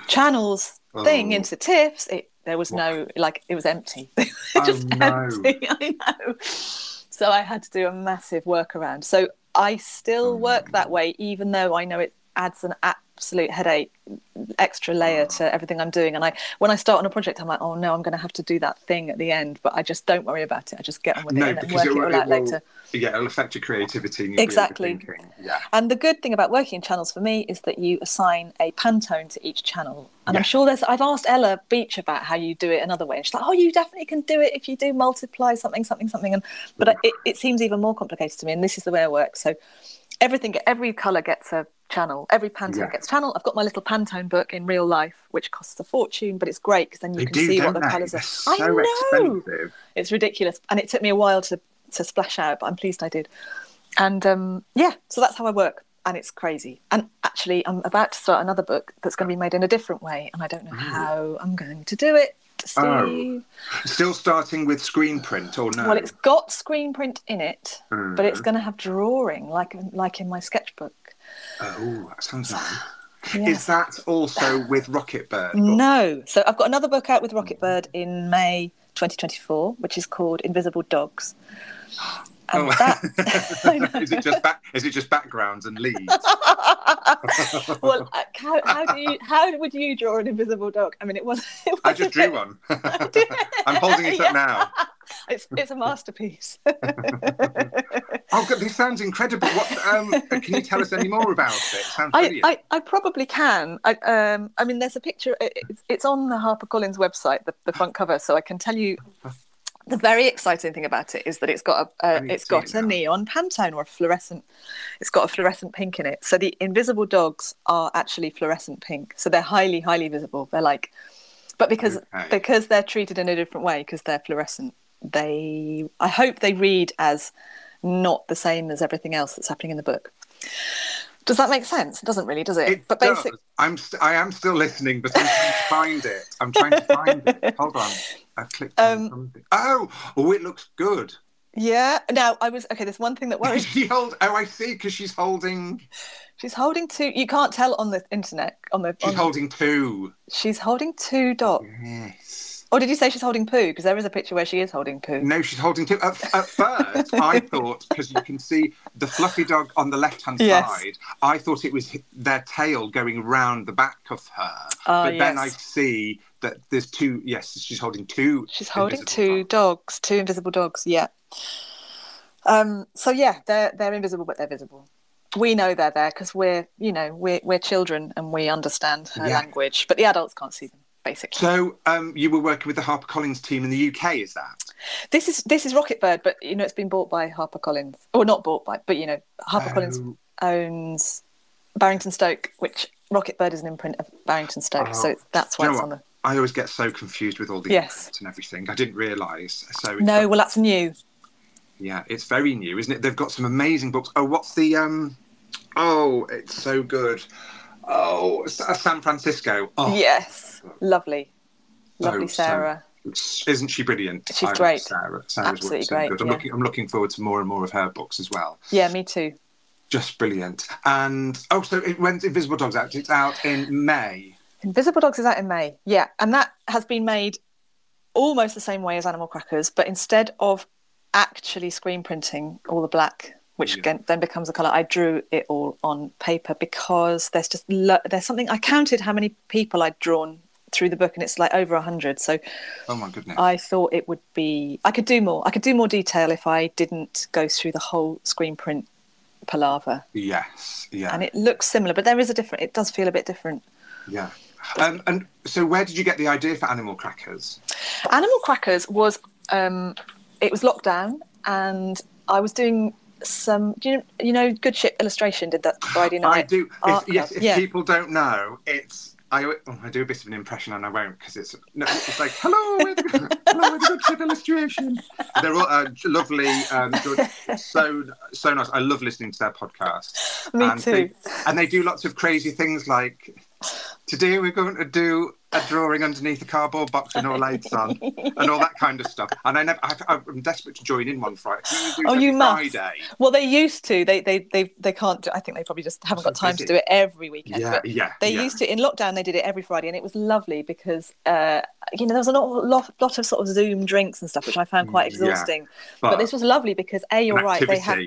Speaker 2: channels thing
Speaker 1: Oh.
Speaker 2: into tiffs, it there was no like it was empty. it
Speaker 1: Oh,
Speaker 2: just
Speaker 1: no.
Speaker 2: empty. I know. So I had to do a massive workaround. So I still work that way, even though I know it adds an absolute headache, extra layer ah. to everything I'm doing. And I, when I start on a project, I'm like, oh no, I'm going to have to do that thing at the end. But I just don't worry about it. I just get on with it
Speaker 1: No,
Speaker 2: and then
Speaker 1: because
Speaker 2: work
Speaker 1: it,
Speaker 2: it, all out
Speaker 1: will,
Speaker 2: later.
Speaker 1: yeah, it'll affect your creativity.
Speaker 2: Exactly.
Speaker 1: Yeah.
Speaker 2: And the good thing about working in channels for me is that you assign a Pantone to each channel. And I'm sure there's, I've asked Ella Beach about how you do it another way. And she's like, oh, you definitely can do it if you do multiply something, something, something. And But mm. it, it seems even more complicated to me. And this is the way I work. So everything, every color gets a channel. Every Pantone
Speaker 1: Yeah.
Speaker 2: gets channel. I've got my little Pantone book in real life, which costs a fortune, but it's great because then you
Speaker 1: They
Speaker 2: can
Speaker 1: do,
Speaker 2: see what the colors
Speaker 1: They're so
Speaker 2: I know
Speaker 1: expensive.
Speaker 2: it's ridiculous and it took me a while to to splash out but i'm pleased i did and um yeah so that's how i work and it's crazy and actually i'm about to start another book that's going to be made in a different way and i don't know how i'm going to do it steve
Speaker 1: Oh. Still starting with screen print or no?
Speaker 2: well it's got screen print in it but it's
Speaker 1: Mm.
Speaker 2: going to have drawing like like in my sketchbook
Speaker 1: Oh, that sounds nice. Is that also with Rocket Bird?
Speaker 2: No. So I've got another book out with Rocket Bird in May 2024, which is called Invisible Dogs. And
Speaker 1: Oh.
Speaker 2: that,
Speaker 1: is it just back? Is it just backgrounds and leaves?
Speaker 2: well, uh, how, how do you how would you draw an invisible dog? I mean, it was. It was
Speaker 1: I just drew one. I'm holding it
Speaker 2: Yeah.
Speaker 1: up now.
Speaker 2: It's it's a masterpiece.
Speaker 1: Oh, God, this sounds incredible. What? Um, can you tell us any more about it? it sounds
Speaker 2: I. I, I probably can. I, um, I mean, there's a picture. It's, it's on the HarperCollins website, the, the front cover, so I can tell you. The very exciting thing about it is that it's got a
Speaker 1: I
Speaker 2: uh,
Speaker 1: need to
Speaker 2: it's
Speaker 1: see
Speaker 2: got
Speaker 1: it
Speaker 2: a neon Pantone or a fluorescent. It's got a fluorescent pink in it. So the invisible dogs are actually fluorescent pink. So they're highly highly visible. They're like, but because
Speaker 1: Okay.
Speaker 2: because they're treated in a different way because they're fluorescent, they I hope they read as not the same as everything else that's happening in the book. Does that make sense? It doesn't really, does it?
Speaker 1: It
Speaker 2: but
Speaker 1: does. I'm st- I am still listening, but I'm trying to find it. I'm trying to find it. Hold on. I clicked on
Speaker 2: Um,
Speaker 1: something. Oh, oh, it looks good.
Speaker 2: yeah. Now I was okay. There's one thing that worries.
Speaker 1: she hold? Oh, I see. Because she's holding.
Speaker 2: she's holding two. You can't tell on the internet. On the
Speaker 1: She's
Speaker 2: on,
Speaker 1: holding two.
Speaker 2: she's holding two dots.
Speaker 1: Yes.
Speaker 2: Or did you say she's holding poo? Because there is a picture where she is holding poo.
Speaker 1: No, she's holding two. At, at first, I thought because you can see the fluffy dog on the left-hand
Speaker 2: Yes.
Speaker 1: side, I thought it was their tail going round the back of her.
Speaker 2: Ah,
Speaker 1: but then I see that there's two. Yes, she's holding two.
Speaker 2: She's holding two
Speaker 1: dogs.
Speaker 2: dogs, two invisible dogs. Yeah. Um. So yeah, they're they're invisible, but they're visible. We know they're there because we're you know we're we're children and we understand her
Speaker 1: Yeah.
Speaker 2: language, but the adults can't see them. Basically,
Speaker 1: So, um, you were working with the HarperCollins team in the UK, is that?
Speaker 2: this is this is Rocketbird, but you know it's been bought by HarperCollins, or not bought by, but you know HarperCollins
Speaker 1: Oh,
Speaker 2: owns Barrington Stoke, which Rocketbird is an imprint of Barrington Stoke, so
Speaker 1: Oh.
Speaker 2: it's, that's why
Speaker 1: you know
Speaker 2: it's
Speaker 1: what?
Speaker 2: on the.
Speaker 1: I always get so confused with all the
Speaker 2: Yes.
Speaker 1: and everything. I didn't realise. So
Speaker 2: No,
Speaker 1: got-
Speaker 2: well that's new.
Speaker 1: yeah, it's very new, isn't it? They've got some amazing books. Oh, what's the um? Oh, it's so good. Oh, San Francisco. Oh,
Speaker 2: Yes, lovely, lovely
Speaker 1: Oh, so-
Speaker 2: Sarah.
Speaker 1: Isn't she brilliant?
Speaker 2: She's
Speaker 1: I
Speaker 2: great.
Speaker 1: Sarah. Sarah's
Speaker 2: Absolutely
Speaker 1: so
Speaker 2: great.
Speaker 1: I'm
Speaker 2: yeah.
Speaker 1: looking. I'm looking forward to more and more of her books as well.
Speaker 2: Yeah, me too.
Speaker 1: Just brilliant. And oh, so it went Invisible Dogs out. It's out in May.
Speaker 2: Invisible Dogs is out in May. Yeah, and that has been made almost the same way as Animal Crackers, but instead of actually screen printing all the black, which
Speaker 1: Yeah.
Speaker 2: again, then becomes a color, I drew it all on paper because there's just lo- there's something. I counted how many people I'd drawn through the book, and it's like over a hundred. So
Speaker 1: Oh my goodness.
Speaker 2: I thought it would be. I could do more. I could do more detail if I didn't go through the whole screen print palaver.
Speaker 1: yes. Yeah.
Speaker 2: And it looks similar, but there is a different. It does feel a bit different.
Speaker 1: yeah. Um, and so, where did you get the idea for Animal Crackers?
Speaker 2: Animal Crackers was um, it was lockdown, and I was doing some. Do you know, you know Good Ship Illustration did that Friday night?
Speaker 1: I do. If, yes, if
Speaker 2: yeah.
Speaker 1: people don't know, it's. I, oh, I do a bit of an impression and I won't because it's no, it's like hello, we're hello, the good ship illustration. They're all uh, lovely, um, good, so so nice. I love listening to their podcast.
Speaker 2: Me
Speaker 1: and
Speaker 2: too.
Speaker 1: They, and they do lots of crazy things like today we're going to do a drawing underneath a cardboard box with no lights on and all that kind of stuff. And I never, I, I'm desperate to join in one Friday.
Speaker 2: Oh, you must.
Speaker 1: Friday.
Speaker 2: Well, they used to. They they they they can't. Do, I think they probably just haven't
Speaker 1: So
Speaker 2: got time
Speaker 1: busy.
Speaker 2: to do it every weekend.
Speaker 1: Yeah,
Speaker 2: but
Speaker 1: yeah.
Speaker 2: They
Speaker 1: yeah.
Speaker 2: used to in lockdown. They did it every Friday, and it was lovely because uh, you know there was a lot, lot, lot of sort of Zoom drinks and stuff, which I found quite
Speaker 1: Yeah,
Speaker 2: exhausting. but, this was lovely because a you're right. They had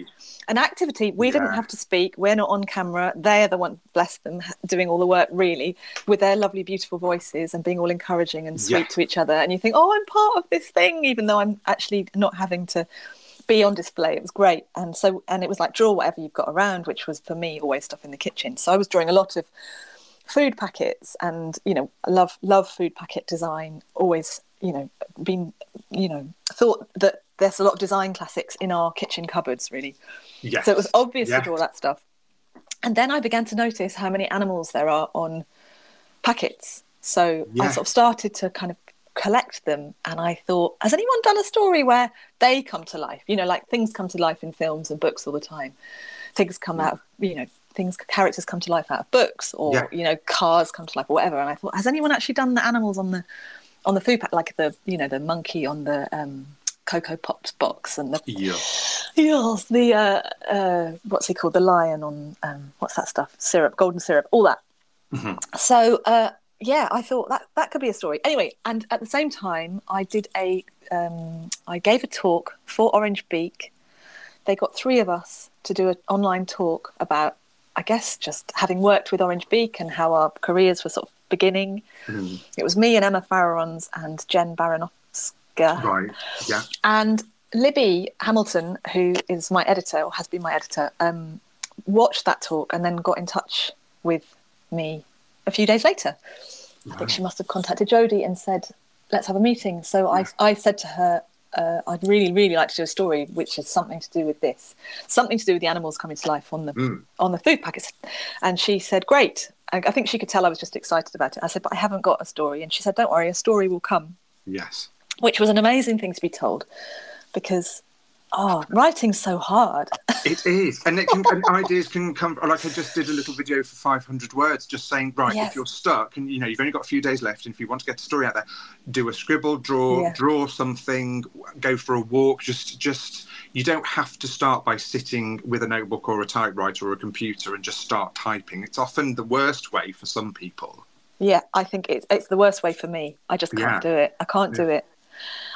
Speaker 2: an activity. We didn't have to speak. We're not on camera. They're the one, bless them, doing all the work really with their lovely, beautiful voices and being all encouraging and sweet
Speaker 1: Yeah.
Speaker 2: to each other. And you think, oh, I'm part of this thing, even though I'm actually not having to be on display. It was great. And so, and it was like draw whatever you've got around, which was for me always stuff in the kitchen. So I was drawing a lot of food packets and you know love love food packet design always you know been you know thought that there's a lot of design classics in our kitchen cupboards really
Speaker 1: Yes.
Speaker 2: so it was obvious
Speaker 1: Yes.
Speaker 2: to draw that stuff and then i began to notice how many animals there are on packets so i sort of started to kind of collect them and i thought has anyone done a story where they come to life? You know like things come to life in films and books all the time. Things come out of you know things characters come to life out of books or
Speaker 1: Yeah.
Speaker 2: you know cars come to life or whatever. And i thought has anyone actually done the animals on the on the food pack like the you know the monkey on the um cocoa pops box and the
Speaker 1: Yeah.
Speaker 2: yes the uh uh what's he called? The lion on um what's that stuff? Syrup golden syrup all that.
Speaker 1: Mhm.
Speaker 2: so uh yeah i thought that that could be a story anyway and at the same time i did a um i gave a talk for orange beak they got three of us to do an online talk about i guess just having worked with orange beak and how our careers were sort of beginning
Speaker 1: Mhm.
Speaker 2: it was me and emma farrarons and jen baranowska
Speaker 1: Right. Yeah.
Speaker 2: and Libby Hamilton, who is my editor or has been my editor, um, watched that talk and then got in touch with me a few days later. I think she must have contacted Jodie and said, "Let's have a meeting." So I, I said to her, uh, "I'd really, really like to do a story which has something to do with this, something to do with the animals coming to life on the
Speaker 1: Mm.
Speaker 2: on the food packets." And she said, "Great." I, I think she could tell I was just excited about it. I said, "But I haven't got a story," and she said, "Don't worry, a story will come."
Speaker 1: Yes.
Speaker 2: which was an amazing thing to be told because oh writing's so hard
Speaker 1: It is, and it can, and ideas can come. Like I just did a little video for 500 words, just saying, right,
Speaker 2: Yes.
Speaker 1: if you're stuck and you know you've only got a few days left, and if you want to get a story out there, do a scribble, draw,
Speaker 2: Yeah.
Speaker 1: draw something, go for a walk. Just, just you don't have to start by sitting with a notebook or a typewriter or a computer and just start typing. It's often the worst way for some people.
Speaker 2: yeah i think it's, it's the worst way for me i just can't
Speaker 1: Yeah.
Speaker 2: do it i can't do it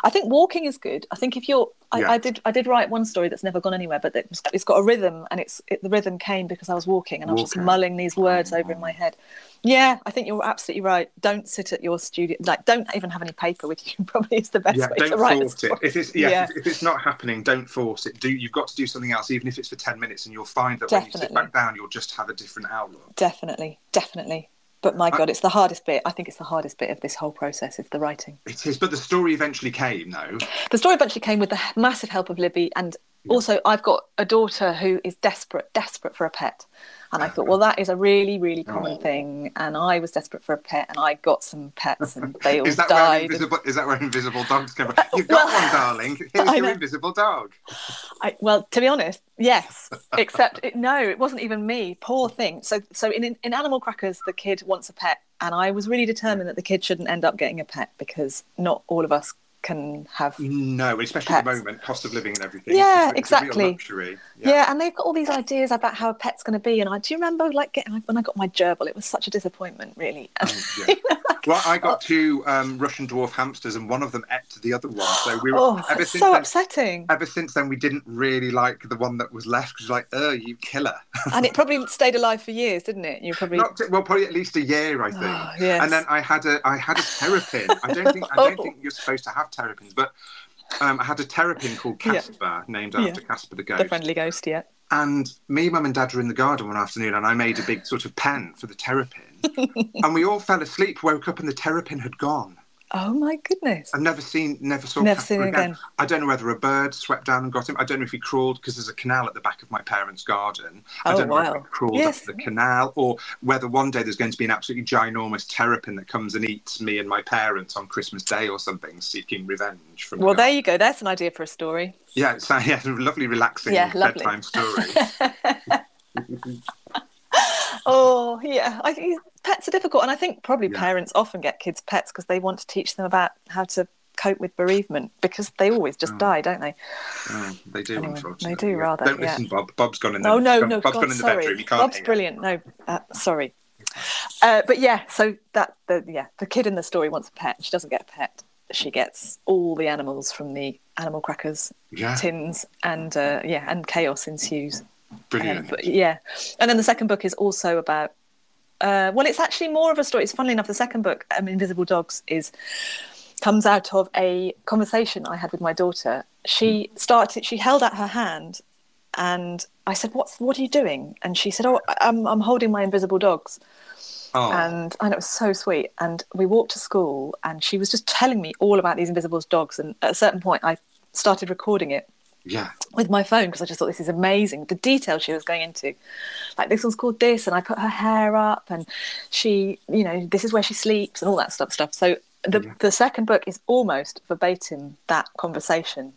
Speaker 2: i think walking is good i think if you're
Speaker 1: Yeah.
Speaker 2: I did i did write one story that's never gone anywhere but it's, it's got a rhythm and it's it, the rhythm came because i was walking and i was just mulling these words over in my head yeah i think you're absolutely right don't sit at your studio like don't even have any paper with you probably is the best
Speaker 1: yeah,
Speaker 2: way to
Speaker 1: don't
Speaker 2: write a
Speaker 1: force it. If it's yes,
Speaker 2: Yeah.
Speaker 1: if, it's not happening, don't force it. Do you've got to do something else, even if it's for 10 minutes, and you'll find that when you sit back down, you'll just have a different outlook.
Speaker 2: definitely definitely but my god it's the hardest bit. I think it's the hardest bit of this whole process is the writing.
Speaker 1: It is, but the story eventually came, though.
Speaker 2: the story eventually came with the massive help of libby and also i've got a daughter who is desperate desperate for a pet and i thought well that is a really really common thing and i was desperate for a pet and i got some pets and they all
Speaker 1: Is that where
Speaker 2: died
Speaker 1: invisible? Is that where invisible dogs come from? You've got
Speaker 2: well,
Speaker 1: one, darling. Here's your invisible dog.
Speaker 2: I, well, to be honest, yes. Except it, no, it wasn't even me. Poor thing. So, so in, in Animal Crackers, the kid wants a pet, and I was really determined that the kid shouldn't end up getting a pet because not all of us can have.
Speaker 1: No, especially at the moment, cost of living and everything.
Speaker 2: Yeah,
Speaker 1: It's a- it's a real
Speaker 2: exactly.
Speaker 1: luxury.
Speaker 2: Yeah. and they've got all these ideas about how a pet's going to be. And I do you remember, like, getting, when I got my gerbil, it was such a disappointment, really. And,
Speaker 1: Mm, yeah.
Speaker 2: you know,
Speaker 1: Well, I got two um, Russian dwarf hamsters, and one of them ate the other one. So we were
Speaker 2: Oh,
Speaker 1: ever since
Speaker 2: so
Speaker 1: then,
Speaker 2: upsetting.
Speaker 1: ever since then we didn't really like the one that was left because like, oh, you killer.
Speaker 2: and it probably stayed alive for years, didn't it? You probably.
Speaker 1: Not to- well, probably at least a year, I think.
Speaker 2: Oh, yes.
Speaker 1: And then I had a I had a terrapin. I don't think I don't think you're supposed to have terrapins, but um, I had a terrapin called
Speaker 2: Yeah.
Speaker 1: Casper, named
Speaker 2: Yeah.
Speaker 1: after Casper the ghost, the
Speaker 2: friendly ghost, yeah.
Speaker 1: And me, mum, and dad were in the garden one afternoon, and I made a big sort of pen for the terrapin. And we all fell asleep, woke up, and the terrapin had gone.
Speaker 2: Oh my goodness.
Speaker 1: I've never seen, never saw.
Speaker 2: Never seen him again.
Speaker 1: I don't know whether a bird swept down and got him. I don't know if he crawled because there's a canal at the back of my parents' garden. I
Speaker 2: Oh,
Speaker 1: don't know
Speaker 2: wow.
Speaker 1: if he crawled
Speaker 2: Yes.
Speaker 1: up the canal or whether one day there's going to be an absolutely ginormous terrapin that comes and eats me and my parents on Christmas Day or something, seeking revenge from.
Speaker 2: Well,
Speaker 1: the
Speaker 2: there you go. That's an idea for a story.
Speaker 1: Yeah, it's a yeah, a lovely, relaxing
Speaker 2: Yeah, lovely.
Speaker 1: bedtime story.
Speaker 2: Oh, yeah. I think pets are difficult. And I think probably
Speaker 1: Yeah.
Speaker 2: parents often get kids pets because they want to teach them about how to cope with bereavement because they always just
Speaker 1: Oh.
Speaker 2: die, don't they?
Speaker 1: Oh, they do,
Speaker 2: Anyway, they do
Speaker 1: Yeah.
Speaker 2: rather,
Speaker 1: Don't
Speaker 2: yeah.
Speaker 1: listen, Bob. Bob's gone in the
Speaker 2: Oh, no, no.
Speaker 1: Bob's
Speaker 2: God,
Speaker 1: gone in the
Speaker 2: sorry.
Speaker 1: bedroom. He can't
Speaker 2: Bob's brilliant. No, uh, sorry. Uh, but yeah, so that, the, yeah, the kid in the story wants a pet. She doesn't get a pet. She gets all the animals from the animal crackers
Speaker 1: Yeah,
Speaker 2: tins and uh, yeah and chaos ensues
Speaker 1: brilliant.
Speaker 2: but yeah. And then the second book is also about uh, well it's actually more of a story. It's funnily enough the second book um, invisible dogs is comes out of a conversation i had with my daughter. She started she held out her hand and i said what's what are you doing? And she said oh i'm, I'm holding my invisible dogs.
Speaker 1: Oh,
Speaker 2: and and it was so sweet. And we walked to school, and she was just telling me all about these invisible dogs. And at a certain point, I started recording it
Speaker 1: yeah.
Speaker 2: with my phone because I just thought this is amazing. The detail she was going into, like this one's called this, and I put her hair up, and she, you know, this is where she sleeps, and all that stuff. Stuff. So the
Speaker 1: Yeah.
Speaker 2: the second book is almost verbatim that conversation.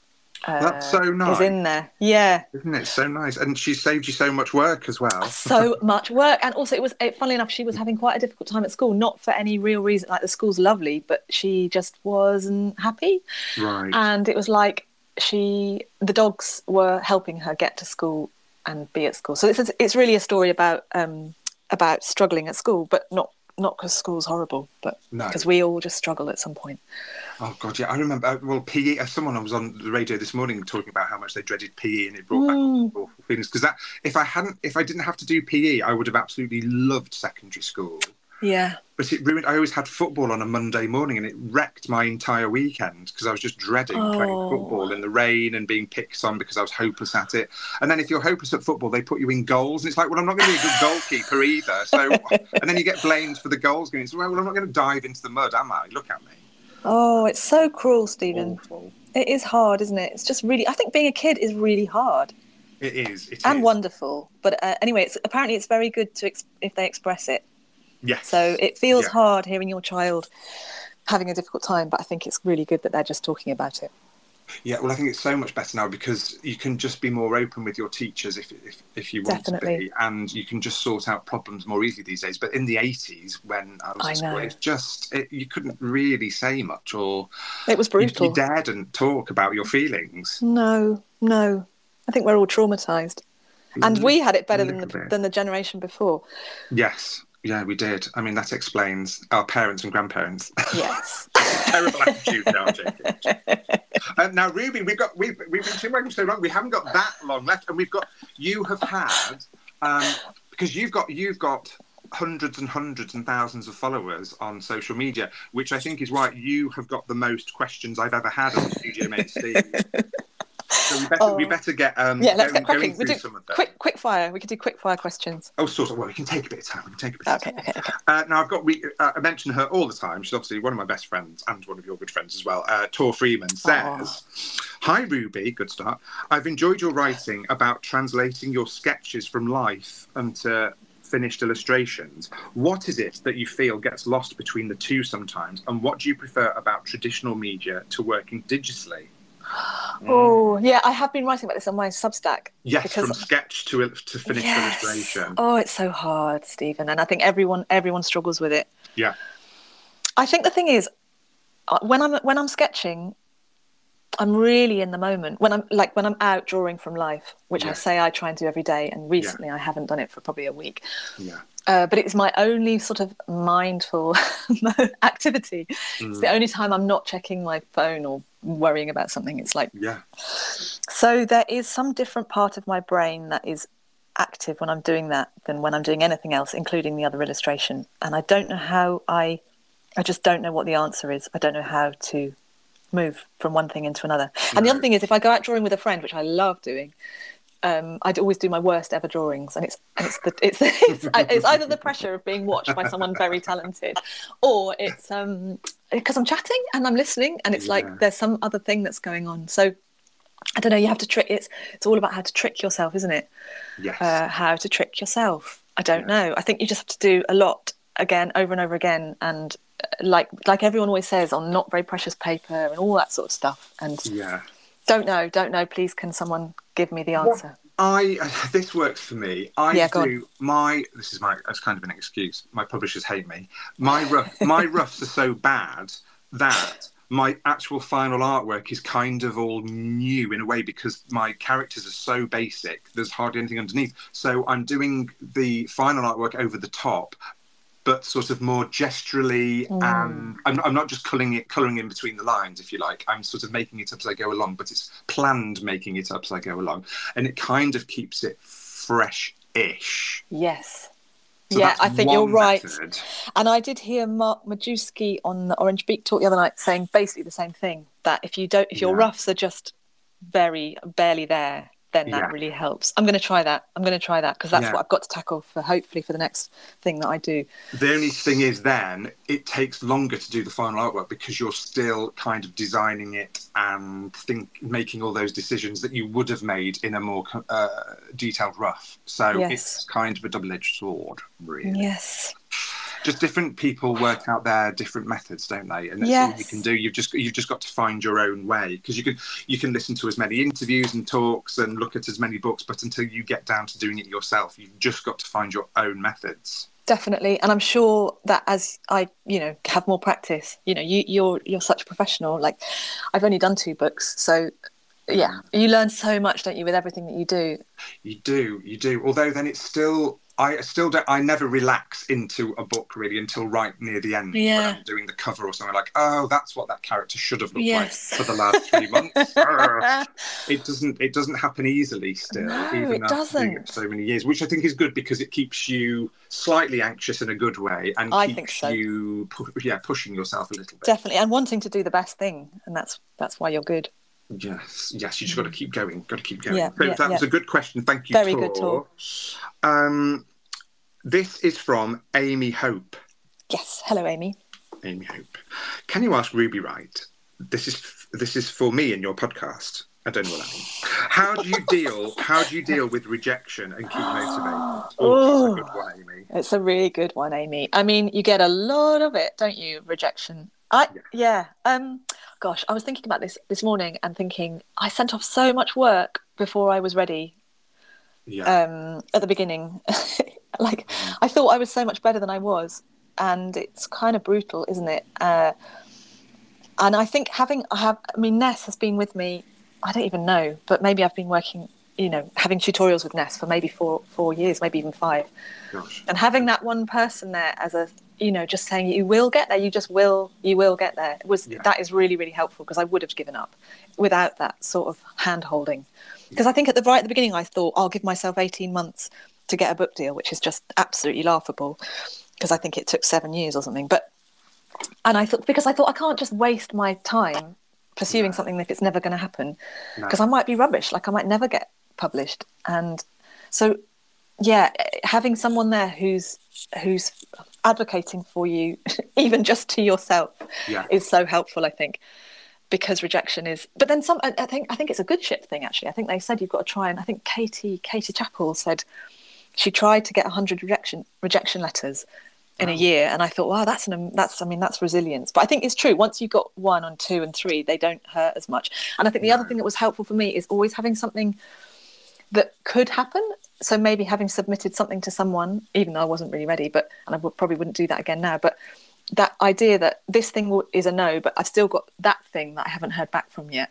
Speaker 2: Uh,
Speaker 1: That's so nice.
Speaker 2: Is in there, yeah.
Speaker 1: Isn't it so nice? And she saved you so much work as well.
Speaker 2: so much work and also it was it, funnily enough she was having quite a difficult time at school not for any real reason like the school's lovely but she just wasn't happy
Speaker 1: Right.
Speaker 2: and it was like she the dogs were helping her get to school and be at school so it's it's really a story about um about struggling at school but not not because school's horrible but
Speaker 1: No.
Speaker 2: because we all just struggle at some point
Speaker 1: Oh god, yeah, I remember. uh, Well, PE. uh, Someone was on the radio this morning talking about how much they dreaded PE, and it brought back
Speaker 2: Mm.
Speaker 1: awful feelings. Because that, if I hadn't, if I didn't have to do PE, I would have absolutely loved secondary school.
Speaker 2: Yeah
Speaker 1: But it ruined. I always had football on a Monday morning, and it wrecked my entire weekend because I was just dreading playing
Speaker 2: Oh.
Speaker 1: football in the rain and being picked on because I was hopeless at it. And then if you're hopeless at football, they put you in goals, and it's like, well, I'm not going to be a good goalkeeper either. So, and then you get blamed for the goals going. It's like, well, I'm not going to dive into the mud, am I? Look at me.
Speaker 2: oh it's so cruel stephen
Speaker 1: Awful.
Speaker 2: it is hard isn't it it's just really i think being a kid is really hard
Speaker 1: It is. It
Speaker 2: and
Speaker 1: is.
Speaker 2: wonderful. But uh, anyway, it's apparently it's very good to ex- if they express it.
Speaker 1: Yes.
Speaker 2: So it feels
Speaker 1: Yeah.
Speaker 2: hard hearing your child having a difficult time, but I think it's really good that they're just talking about it.
Speaker 1: Yeah, well, I think it's so much better now because you can just be more open with your teachers if if, if you want to be, and you can just sort out problems more easily these days. But in the eighties, when I was
Speaker 2: I
Speaker 1: at school, it's just it, you couldn't really say much, or
Speaker 2: It was brutal.
Speaker 1: you daredn't talk about your feelings.
Speaker 2: No, no. I think we're all traumatized, and mm-hmm. we had it better than the
Speaker 1: bit.
Speaker 2: than the generation before.
Speaker 1: Yes, yeah, we did. I mean, that explains our parents and grandparents.
Speaker 2: Yes.
Speaker 1: Terrible attitude. No, I'm. Uh, now, Ruby, we've got we've we've been talking so long. We haven't got that long left, and we've got you have had um, because you've got you've got hundreds and hundreds and thousands of followers on social media, which I think is why you have got the most questions I've ever had on Studio Mate Steve. So we better we
Speaker 2: Oh.
Speaker 1: better get um
Speaker 2: yeah. Let's
Speaker 1: going,
Speaker 2: get cracking. We do
Speaker 1: some of them.
Speaker 2: quick, quick fire. We could do quick fire questions.
Speaker 1: Oh, sort of. Well, we can take a bit of time. We can take a bit. Of
Speaker 2: Okay.
Speaker 1: time.
Speaker 2: Okay. Okay.
Speaker 1: Uh, now I've got we uh, I mention her all the time. She's obviously one of my best friends and one of your good friends as well. Uh, Tor Freeman says, "Hi Ruby, good start. I've enjoyed your writing about translating your sketches from life into finished illustrations. What is it that you feel gets lost between the two sometimes, and what do you prefer about traditional media to working digitally?"
Speaker 2: Oh, yeah. I have been writing about this on my Substack.
Speaker 1: Yes,
Speaker 2: because-
Speaker 1: from sketch to to finished
Speaker 2: Yes.
Speaker 1: illustration.
Speaker 2: Oh, it's so hard, Stephen, and I think everyone everyone struggles with it.
Speaker 1: Yeah.
Speaker 2: I think the thing is, uh, when I'm when I'm sketching, I'm really in the moment when I'm like when I'm out drawing from life, which
Speaker 1: Yeah.
Speaker 2: I say I try and do every day. And recently I haven't done it for probably a week.
Speaker 1: Yeah.
Speaker 2: Uh, but it's my only sort of mindful activity. It's
Speaker 1: Mm.
Speaker 2: the only time I'm not checking my phone or worrying about something. It's like
Speaker 1: Yeah.
Speaker 2: so there is some different part of my brain that is active when I'm doing that than when I'm doing anything else, including the other illustration. And I don't know how I, I just don't know what the answer is. I don't know how to move from one thing into another. And the other thing is, if I go out drawing with a friend, which I love doing, um, I'd always do my worst ever drawings, and it's and it's the it's it's, it's either the pressure of being watched by someone very talented, or it's um because I'm chatting and I'm listening, and it's
Speaker 1: Yeah.
Speaker 2: like there's some other thing that's going on. So I don't know. You have to trick. It's it's all about how to trick yourself, isn't it?
Speaker 1: Yes.
Speaker 2: Uh, how to trick yourself. I don't
Speaker 1: Yeah.
Speaker 2: know. I think you just have to do a lot again, over and over again, and uh, like like everyone always says, on not very precious paper and all that sort of stuff. And
Speaker 1: yeah.
Speaker 2: don't know, don't know. Please, can someone give me the
Speaker 1: Well,
Speaker 2: answer?
Speaker 1: I this works for me. I
Speaker 2: Yeah,
Speaker 1: do my this is my it's kind of an excuse. My publishers hate me. My rough my roughs are so bad that my actual final artwork is kind of all new in a way because my characters are so basic. There's hardly anything underneath. So I'm doing the final artwork over the top, but sort of more gesturally,
Speaker 2: Mm.
Speaker 1: and I'm, I'm not just coloring it, coloring in between the lines, if you like. I'm sort of making it up as I go along, but it's planned making it up as I go along, and it kind of keeps it fresh-ish.
Speaker 2: Yes.
Speaker 1: So
Speaker 2: yeah, I think you're right.
Speaker 1: method.
Speaker 2: And I did hear Mark Majewski on the Orange Beak talk the other night saying basically the same thing. That if you don't, if your
Speaker 1: Yeah.
Speaker 2: roughs are just very barely there, then that
Speaker 1: Yeah.
Speaker 2: really helps. I'm going to try that. I'm going to try that because that's
Speaker 1: Yeah.
Speaker 2: what I've got to tackle for hopefully for the next thing that I do.
Speaker 1: The only thing is, then it takes longer to do the final artwork because you're still kind of designing it and think making all those decisions that you would have made in a more uh, detailed rough. So
Speaker 2: Yes.
Speaker 1: it's kind of a double-edged sword, really.
Speaker 2: Yes.
Speaker 1: Just different people work out their different methods, don't they? And that's all you can do. You've just you've just got to find your own way because you can you can listen to as many interviews and talks and look at as many books, but until you get down to doing it yourself, you've just got to find your own methods.
Speaker 2: definitely and i'm sure that as i you know have more practice you know you you're you're such a professional like i've only done two books so yeah you learn so much don't you with everything that you do
Speaker 1: You do, you do. Although then it's still, I still don't, I never relax into a book really until right near the end.
Speaker 2: Yeah.
Speaker 1: When I'm doing the cover or something like, oh, that's what that character should have looked
Speaker 2: Yes.
Speaker 1: like for the last three months. It doesn't, it doesn't happen easily still,
Speaker 2: No,
Speaker 1: even
Speaker 2: it
Speaker 1: after
Speaker 2: doesn't.
Speaker 1: for so many years, which I think is good because it keeps you slightly anxious in a good way and
Speaker 2: I
Speaker 1: keeps
Speaker 2: think so.
Speaker 1: you, pu- yeah, pushing yourself a little bit.
Speaker 2: definitely and wanting to do the best thing and that's that's why you're good
Speaker 1: Yes, yes, you just got to keep going. Got to keep going.
Speaker 2: Yeah,
Speaker 1: so
Speaker 2: yeah,
Speaker 1: that was a good question. Thank you,
Speaker 2: Very
Speaker 1: Tor.
Speaker 2: good, Tor.
Speaker 1: Um, this is from Amy Hope.
Speaker 2: yes hello amy
Speaker 1: Amy Hope. Can you ask Ruby Wright? This is this is for me in your podcast. I don't know what that means. How do you deal? How do you deal with rejection and keep motivated? Oh, that's a good one, Amy.
Speaker 2: it's a really good one amy i mean you get a lot of it don't you rejection i
Speaker 1: Yeah.
Speaker 2: um gosh i was thinking about this this morning and thinking i sent off so much work before i was ready
Speaker 1: Yeah,
Speaker 2: um, at the beginning. like I thought I was so much better than I was, and it's kind of brutal, isn't it? Uh, and I think having I have, I mean, Ness has been with me. I don't even know, but maybe I've been working, you know, having tutorials with Ness for maybe four four years, maybe even five.
Speaker 1: gosh.
Speaker 2: And having that one person there as a, you know, just saying you will get there, you just will, you will get there was
Speaker 1: Yeah.
Speaker 2: that is really really helpful because I would have given up without that sort of hand holding. Because I think at the right at the beginning I thought I'll give myself eighteen months to get a book deal, which is just absolutely laughable. Because I think it took seven years or something. But and I thought because I thought I can't just waste my time pursuing
Speaker 1: No.
Speaker 2: something if it's never going to happen
Speaker 1: No.
Speaker 2: because I might be rubbish, like I might never get published. And so, yeah, having someone there who's who's advocating for you, even just to yourself,
Speaker 1: Yeah.
Speaker 2: is so helpful. I think because rejection is. But then some. I think I think it's a good ship thing. Actually, I think they said you've got to try. And I think Katie Katie Chappell said she tried to get hundred rejection rejection letters in a year and i thought wow that's an that's i mean that's resilience but i think it's true once you've got one and two and three they don't hurt as much and i think the other thing that was helpful for me is always having something that could happen so maybe having submitted something to someone even though i wasn't really ready but and i would, probably wouldn't do that again now but that idea that this thing is a no but i've still got that thing that i haven't heard back from yet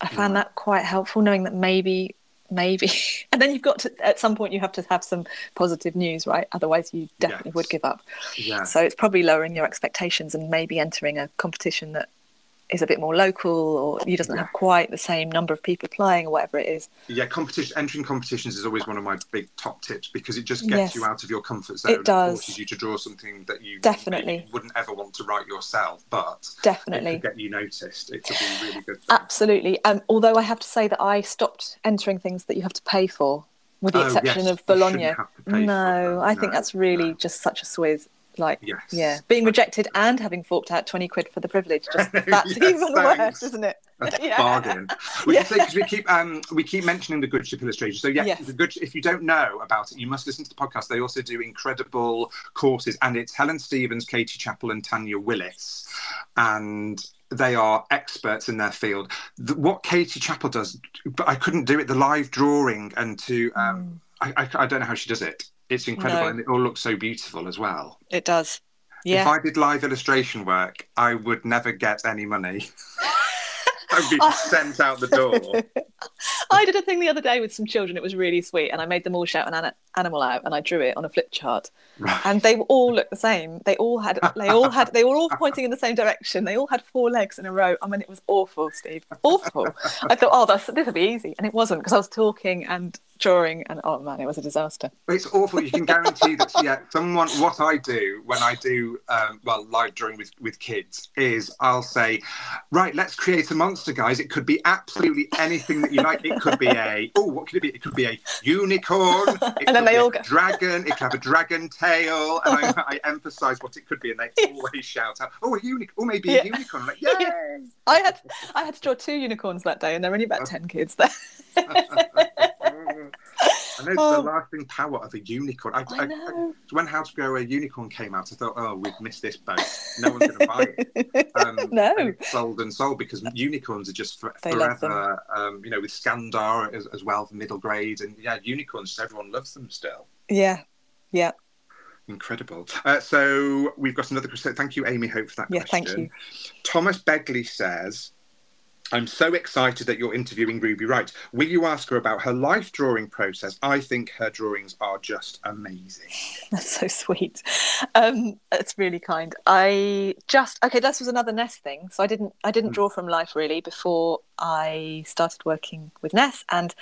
Speaker 2: I hmm. found
Speaker 1: Right.
Speaker 2: that quite helpful, knowing that maybe, maybe, and then you've got to at some point you have to have some positive news, right? Otherwise, you definitely would give up.
Speaker 1: Yeah.
Speaker 2: So it's probably lowering your expectations and maybe entering a competition that is a bit more local or you doesn't
Speaker 1: Yeah.
Speaker 2: have quite the same number of people applying or whatever it is.
Speaker 1: Yeah, competition entering competitions is always one of my big top tips because it just gets
Speaker 2: Yes.
Speaker 1: you out of your comfort zone.
Speaker 2: It does.
Speaker 1: forces you to draw something that you
Speaker 2: Definitely.
Speaker 1: wouldn't ever want to write yourself, but it
Speaker 2: Definitely.
Speaker 1: could get you noticed. It could be really good. Thing.
Speaker 2: Absolutely. Um, although I have to say that I stopped entering things that you have to pay for, with the
Speaker 1: Oh,
Speaker 2: exception
Speaker 1: yes,
Speaker 2: of Bologna.
Speaker 1: shouldn't have to pay for
Speaker 2: No. I think that's really
Speaker 1: no.
Speaker 2: just such a swizz. Like,
Speaker 1: Yes.
Speaker 2: yeah, being rejected and having forked out 20 quid for the privilege, just, that's
Speaker 1: Yes,
Speaker 2: even
Speaker 1: thanks.
Speaker 2: worse, isn't it?
Speaker 1: That's a
Speaker 2: Yeah.
Speaker 1: bargain. We
Speaker 2: Yeah.
Speaker 1: because we keep um, we keep mentioning the good ship illustration. So yeah,
Speaker 2: Yes.
Speaker 1: the good. If you don't know about it, you must listen to the podcast. They also do incredible courses, and it's Helen Stephens, Katie Chappell, and Tania Willis, and they are experts in their field. The, what Katie Chappell does, but I couldn't do it. The live drawing and to um, I, I, I don't know how she does it. It's incredible,
Speaker 2: No.
Speaker 1: and it all looks so beautiful as well.
Speaker 2: It does.
Speaker 1: If I did live illustration work, I would never get any money. I'd be sent out the door.
Speaker 2: I did a thing the other day with some children. It was really sweet, and I made them all shout an animal out, and I drew it on a flip chart.
Speaker 1: Right.
Speaker 2: And they all looked the same. They all had, they all had, they were all pointing in the same direction. They all had four legs in a row. I mean, it was awful, Steve, awful. I thought, oh, that's this will be easy, and it wasn't because I was talking and drawing, and oh man, it was a disaster.
Speaker 1: It's awful. You can guarantee that. Yeah, someone. What I do when I do um, well live drawing with with kids is I'll say, right, let's create a monster, guys. It could be absolutely anything that you like. It could be a oh, what could it be? It could be a unicorn. It
Speaker 2: And then they all go-
Speaker 1: dragon. It could have a dragon tail, and I, I emphasise what it could be, and they always shout out, oh, a unicorn, or oh, maybe
Speaker 2: Yeah.
Speaker 1: a unicorn. I'm like, yay!
Speaker 2: I had, I had to draw two unicorns that day, and there were only about ten kids there.
Speaker 1: I know
Speaker 2: Oh.
Speaker 1: the lasting power of a unicorn. I,
Speaker 2: I know.
Speaker 1: when How to Grow a Unicorn came out, I thought, oh, we've missed this boat. No one's going to buy it. Um,
Speaker 2: No.
Speaker 1: and sold and sold because unicorns are just for, forever. Um, you know, with Skandar as, as well, for middle grade, and yeah, unicorns. Everyone loves them still.
Speaker 2: Yeah, yeah,
Speaker 1: Incredible. Uh, so we've got another question. Thank you, Amy Hope, for that question.
Speaker 2: yeah.
Speaker 1: question.
Speaker 2: Thank you.
Speaker 1: Thomas Begley says, I'm so excited that you're interviewing Ruby Wright. Will you ask her about her life drawing process? I think her drawings are just amazing.
Speaker 2: That's so sweet. Um, it's really kind. I just okay. This was another Ness thing. So I didn't I didn't
Speaker 1: Mm.
Speaker 2: draw from life really before I started working with Ness, and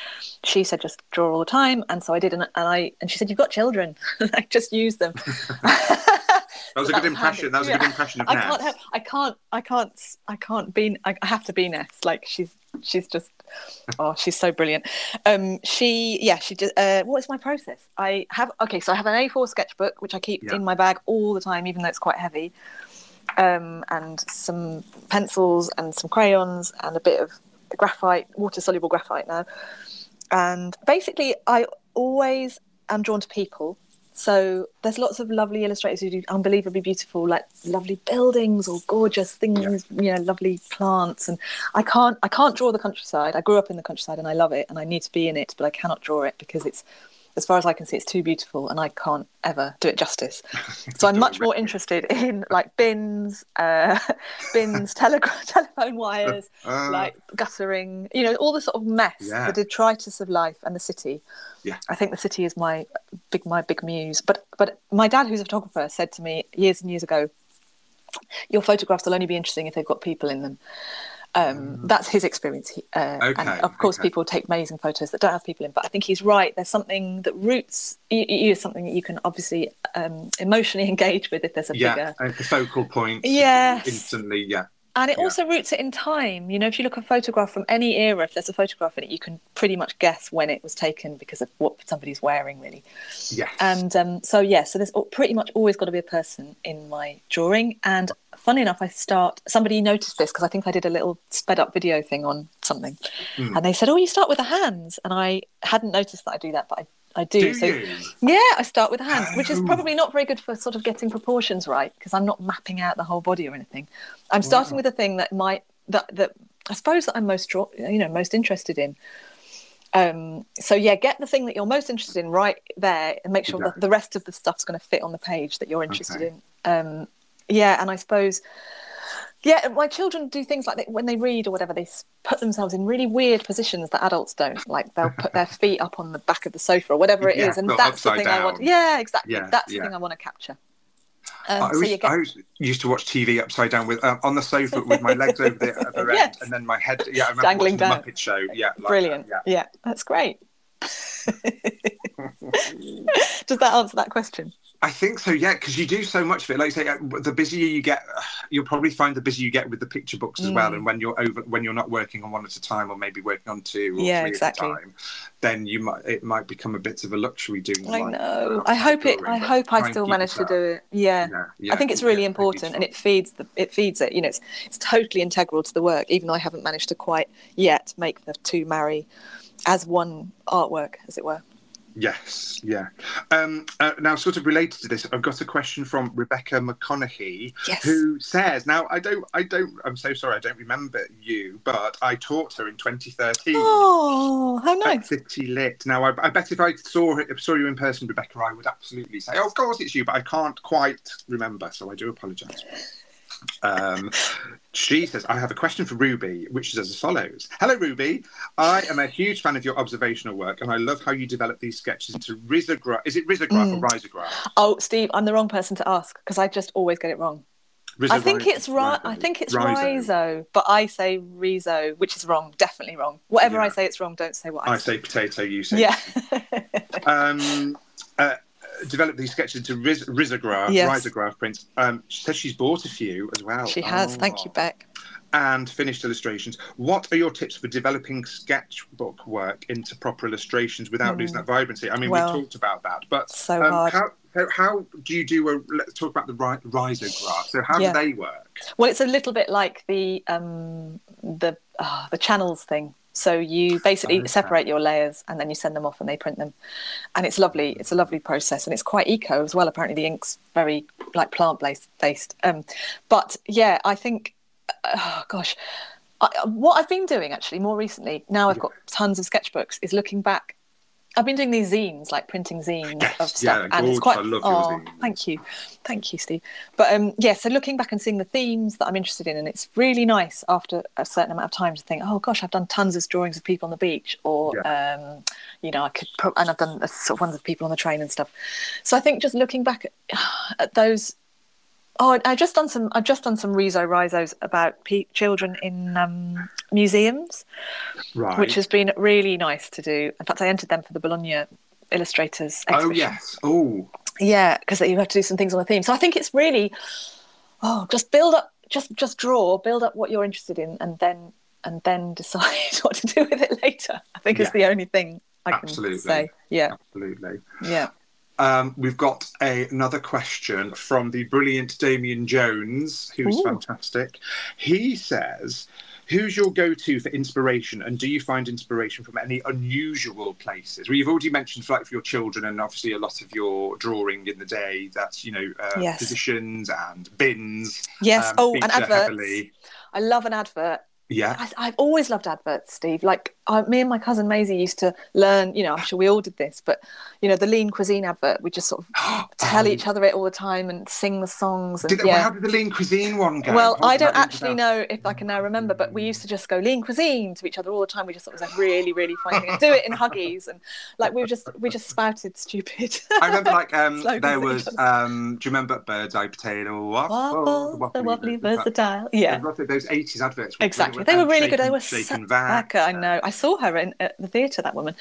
Speaker 2: she said just draw all the time, and so I did, and, and I and she said you've got children, like just use them.
Speaker 1: That was a good impression.
Speaker 2: handy.
Speaker 1: That was a good impression of
Speaker 2: I
Speaker 1: Ness.
Speaker 2: can't help. I can't. I can't. I can't be. I have to be Ness. Like she's. She's just. Oh, she's so brilliant. Um, she. Yeah. She. Just, uh, what is my process? I have. Okay. So I have an A4 sketchbook which I keep
Speaker 1: Yeah.
Speaker 2: in my bag all the time, even though it's quite heavy. Um, and some pencils and some crayons and a bit of the graphite, water soluble graphite now. And basically, I always am drawn to people. So there's lots of lovely illustrators who do unbelievably beautiful, like lovely buildings or gorgeous things, you know, lovely plants. And I can't, I can't draw the countryside. I grew up in the countryside and I love it, and I need to be in it, but I cannot draw it because it's, as far as I can see, it's too beautiful, and I can't ever do it justice. So I'm much more interested in like bins, uh, bins, telegraph, telephone wires,
Speaker 1: Uh,
Speaker 2: like guttering, you know, all the sort of mess,
Speaker 1: Yeah.
Speaker 2: the detritus of life and the city.
Speaker 1: Yeah.
Speaker 2: I think the city is my big my big muse. But but my dad, who's a photographer, said to me years and years ago, "Your photographs will only be interesting if they've got people in them." Um, That's his experience. Uh.
Speaker 1: Okay,
Speaker 2: and of course,
Speaker 1: okay.
Speaker 2: people take amazing photos that don't have people in. But I think he's right. There's something that roots you, you something that you can obviously um, emotionally engage with if there's a
Speaker 1: yeah,
Speaker 2: bigger
Speaker 1: the focal point.
Speaker 2: Yeah,
Speaker 1: Instantly, yeah.
Speaker 2: And it
Speaker 1: Yeah.
Speaker 2: also roots it in time. You know, if you look at a photograph from any era, if there's a photograph in it, you can pretty much guess when it was taken because of what somebody's wearing, really.
Speaker 1: Yes.
Speaker 2: And um, so, yeah, so there's pretty much always got to be a person in my drawing. And funny enough, I start, somebody noticed this because I think I did a little sped up video thing on something.
Speaker 1: Hmm.
Speaker 2: And they said, Oh, you start with the hands. And I hadn't noticed that I do that, but I, I do.
Speaker 1: do
Speaker 2: so,
Speaker 1: you?
Speaker 2: yeah, I start with the hands, which is
Speaker 1: Oh.
Speaker 2: probably not very good for sort of getting proportions right because I'm not mapping out the whole body or anything. I'm starting
Speaker 1: Wow.
Speaker 2: with the thing that might that that I suppose that I'm most draw, you know most interested in. Um, so yeah, get the thing that you're most interested in right there, and make sure
Speaker 1: Yeah.
Speaker 2: that the rest of the stuff's going to fit on the page that you're interested
Speaker 1: Okay.
Speaker 2: in. Um, yeah, and I suppose Yeah, my children do things like they, when they read or whatever, they put themselves in really weird positions that adults don't. Like they'll put their feet up on the back of the sofa or whatever it is,
Speaker 1: Yeah,
Speaker 2: and that's the thing I want.
Speaker 1: down.
Speaker 2: Yeah, exactly.
Speaker 1: Yeah,
Speaker 2: that's
Speaker 1: yeah.
Speaker 2: the thing I want to capture. Um,
Speaker 1: I, always,
Speaker 2: you get
Speaker 1: I always used to watch TV upside down with um, on the sofa with my legs over the other
Speaker 2: Yes.
Speaker 1: end, and then my head. Yeah, I remember
Speaker 2: Dangling down.
Speaker 1: the Muppet Show. Yeah, like
Speaker 2: brilliant.
Speaker 1: that,
Speaker 2: Yeah. that's great. Does that answer that question?
Speaker 1: I think so. Yeah, because you do so much of it. Like I say, uh, the busier you get, you'll probably find the busier you get with the picture books as well.
Speaker 2: Mm.
Speaker 1: And when you're over, when you're not working on one at a time, or maybe working on two or
Speaker 2: Yeah,
Speaker 1: three
Speaker 2: exactly.
Speaker 1: at a time, then you might it might become a bit of a luxury doing.
Speaker 2: I know. I hope it. I hope I still manage to do it. Yeah.
Speaker 1: Yeah, yeah,
Speaker 2: I think it's really important, and it feeds the it feeds it. You know, it's it's totally integral to the work. Even though I haven't managed to quite yet make the two marry as one artwork, as it were.
Speaker 1: Yes, yeah. Um, uh, now, sort of related to this, I've got a question from Rebecca McConaughey,
Speaker 2: Yes.
Speaker 1: who says, "Now, I don't, I don't, I'm so sorry, I don't remember you, but I taught her in 2013."
Speaker 2: Oh, how nice!
Speaker 1: City Lit. Now, I, I bet if I saw it, saw you in person, Rebecca, I would absolutely say, "Oh, of course it's you," but I can't quite remember, so I do apologise. Um, she says, I have a question for Ruby, which is as follows Hello, Ruby. I am a huge fan of your observational work, and I love how you develop these sketches into risograph. Is it risograph or
Speaker 2: Mm.
Speaker 1: risograph?
Speaker 2: Oh, Steve, I'm the wrong person to ask because I just always get it wrong. I think
Speaker 1: Riso-
Speaker 2: it's right. I think it's
Speaker 1: riso.
Speaker 2: rhizo, but I say rizo, which is wrong. Definitely wrong. Whatever I say, it's wrong. Don't say what I,
Speaker 1: I say potato, you say.
Speaker 2: Yeah.
Speaker 1: Um, uh, develop these sketches into ris- risograph,
Speaker 2: Yes.
Speaker 1: risograph prints. Um, she says she's bought a few as well.
Speaker 2: she has. Thank you,
Speaker 1: Oh.
Speaker 2: Beck.
Speaker 1: and finished illustrations. What are your tips for developing sketchbook work into proper illustrations without
Speaker 2: Mm.
Speaker 1: losing that vibrancy? I mean,
Speaker 2: Well,
Speaker 1: we talked about that, but
Speaker 2: So
Speaker 1: um,
Speaker 2: hard.
Speaker 1: how, how how do you do a? Let's talk about the ri- risograph. So how
Speaker 2: Yeah.
Speaker 1: do they work?
Speaker 2: Well, it's a little bit like the um, the uh, the channels thing. So you basically
Speaker 1: Okay.
Speaker 2: separate your layers and then you send them off and they print them, and it's lovely. It's a lovely process and it's quite eco as well. Apparently, the ink's very like plant based. based. Um, but yeah, I think, oh gosh, I, what I've been doing actually more recently. Now I've got tons of sketchbooks. Is looking back. I've been doing these zines, like printing zines
Speaker 1: Yes,
Speaker 2: of stuff,
Speaker 1: yeah,
Speaker 2: and it's quite.
Speaker 1: I love your
Speaker 2: oh,
Speaker 1: zines.
Speaker 2: thank you, thank you, Steve. But um, yeah, so looking back and seeing the themes that I'm interested in, and it's really nice after a certain amount of time to think, oh gosh, I've done tons of drawings of people on the beach, or um, you know, I could, pro- and I've done sort of ones of people on the train and stuff. So I think just looking back at, at those. Oh, I just done some. I've just done some Rizo Rizos about pe- children in um, museums
Speaker 1: Right.
Speaker 2: which has been really nice to do. In fact, I entered them for the Bologna illustrators
Speaker 1: oh yes. Oh
Speaker 2: Yeah, because you have to do some things on the theme. So I think it's really, oh, just build up, just just draw, build up what you're interested in, and then and then decide what to do with it later. I think is the only thing I can
Speaker 1: Absolutely.
Speaker 2: say. Yeah,
Speaker 1: absolutely.
Speaker 2: yeah.
Speaker 1: Um, we've got a, another question from the brilliant Damien Jones, who's
Speaker 2: Ooh.
Speaker 1: fantastic. He says, Who's your go to for inspiration, and do you find inspiration from any unusual places? Well, you've already mentioned, like, for your children, and obviously a lot of your drawing in the day that's, you know, uh,
Speaker 2: Yes.
Speaker 1: positions and bins.
Speaker 2: Yes.
Speaker 1: um,
Speaker 2: oh, and adverts.
Speaker 1: heavily.
Speaker 2: I love an advert.
Speaker 1: Yeah.
Speaker 2: I, I've always loved adverts, Steve. Like I, me and my cousin Maisie used to learn. You know, I'm sure we all did this, but you know, the lean cuisine advert. We just sort of tell
Speaker 1: Um,
Speaker 2: each other it all the time and sing the songs. And
Speaker 1: Did, well,
Speaker 2: yeah.
Speaker 1: how did the lean cuisine one go?
Speaker 2: Well, I don't actually know if I can now remember, but we used to just go lean cuisine to each other all the time. We just thought it was a really, really funny. And do it in huggies and like we were just we just spouted stupid.
Speaker 1: I remember, like, um, there was. Um, do you remember Bird's Eye Potato Waffle?
Speaker 2: Waffles, the wobbly
Speaker 1: Versatile?
Speaker 2: Yeah,
Speaker 1: those 80s adverts. were
Speaker 2: exactly. They were really good. They were
Speaker 1: Shaken
Speaker 2: so I know. I saw her in at the theatre. That woman.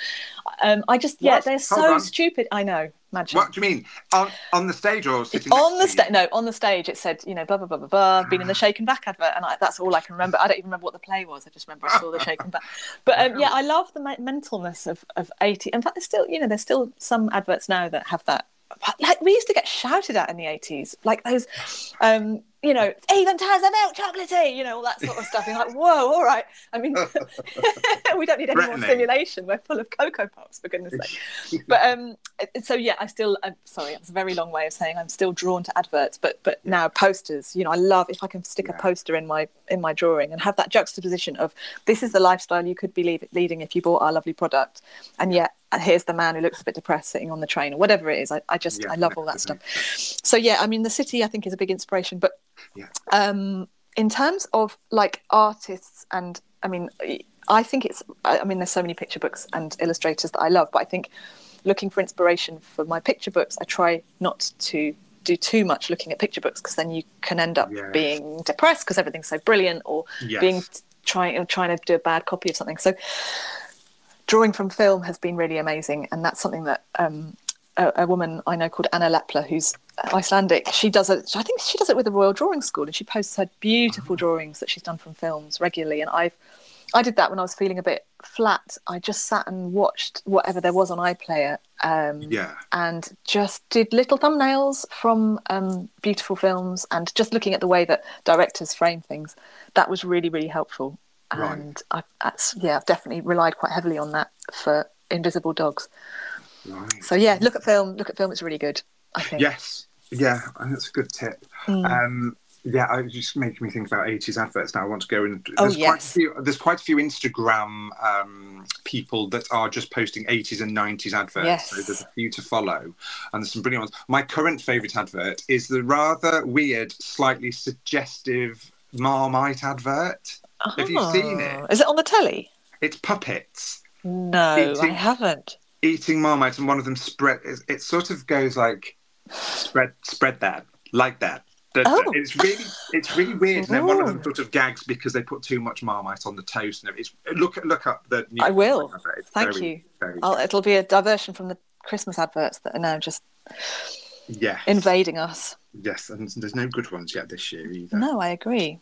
Speaker 2: Um, I just yeah,
Speaker 1: What?
Speaker 2: they're
Speaker 1: Hold
Speaker 2: so
Speaker 1: on.
Speaker 2: stupid. I know. Imagine.
Speaker 1: What do you mean? On on the stage or sitting
Speaker 2: on the
Speaker 1: next to you?
Speaker 2: stage, no, on the stage it said, you know, blah blah blah blah blah. Been in the Shake n' Vac advert, and I, that's all I can remember. I don't even remember what the play was. I just remember I saw the Shake n' Vac. But um, yeah, I love the me- mentalness of of eighty. In fact, there's still, you know, there's still some adverts now that have that. Like we used to get shouted at in the eighties, like those, um, you know, even has a milk chocolatey, you know, all that sort of stuff. You're like, whoa, all right. I mean, we don't need any more stimulation. We're full of Coco Pops, for goodness sake but um so yeah i still i'm sorry it's a very long way of saying i'm still drawn to adverts but but now posters you know i love if i can stick
Speaker 1: Yeah.
Speaker 2: a poster in my in my drawing and have that juxtaposition of this is the lifestyle you could be lead- leading if you bought our lovely product and yet here's the man who looks a bit depressed sitting on the train or whatever it is i, I just
Speaker 1: Yeah,
Speaker 2: i love all that stuff so yeah i mean the city i think is a big inspiration but
Speaker 1: Yeah.
Speaker 2: um in terms of like artists, and I mean, I think it's. I mean, there's so many picture books and illustrators that I love, but I think looking for inspiration for my picture books, I try not to do too much looking at picture books because then you can end up
Speaker 1: Yes.
Speaker 2: being depressed because everything's so brilliant, or
Speaker 1: Yes.
Speaker 2: being trying trying to do a bad copy of something. So drawing from film has been really amazing, and that's something that um, a, a woman I know called Anna Lepler, who's Icelandic, she does it. I think she does it with the Royal Drawing School, and she posts her beautiful drawings that she's done from films regularly. And I've I did that when I was feeling a bit flat. I just sat and watched whatever there was on iPlayer. Um,
Speaker 1: Yeah.
Speaker 2: and just did little thumbnails from um, beautiful films and just looking at the way that directors frame things that was really really helpful
Speaker 1: Right.
Speaker 2: and I, that's, yeah i've definitely relied quite heavily on that for invisible dogs
Speaker 1: Right.
Speaker 2: so yeah look at film look at film it's really good i think
Speaker 1: Yes. Yeah, I think that's a good tip.
Speaker 2: Mm.
Speaker 1: Um, yeah, I just making me think about 80s adverts now. I want to go and
Speaker 2: Oh,
Speaker 1: there's quite a
Speaker 2: yes.
Speaker 1: few there's quite a few Instagram um, people that are just posting 80s and 90s adverts.
Speaker 2: Yes.
Speaker 1: So there's a few to follow. And there's some brilliant ones. My current favourite advert is the rather weird, slightly suggestive Marmite advert. Have you seen it?
Speaker 2: Oh. it on the telly
Speaker 1: It's puppets.
Speaker 2: no i
Speaker 1: Eating-
Speaker 2: haven't
Speaker 1: eating marmite and one of them spread it, it sort of goes like spread spread that like that.
Speaker 2: Oh.
Speaker 1: it's really it's really weird and then one of them
Speaker 2: oh.
Speaker 1: sort of gags because they put too much marmite on the toast and it's look look up the
Speaker 2: I will.
Speaker 1: Marmite advert. It's
Speaker 2: Thank
Speaker 1: very,
Speaker 2: you.
Speaker 1: very
Speaker 2: I'll, it'll be a diversion from the christmas adverts that are now just
Speaker 1: yes
Speaker 2: invading us
Speaker 1: yes and there's no good ones yet this year either
Speaker 2: no i agree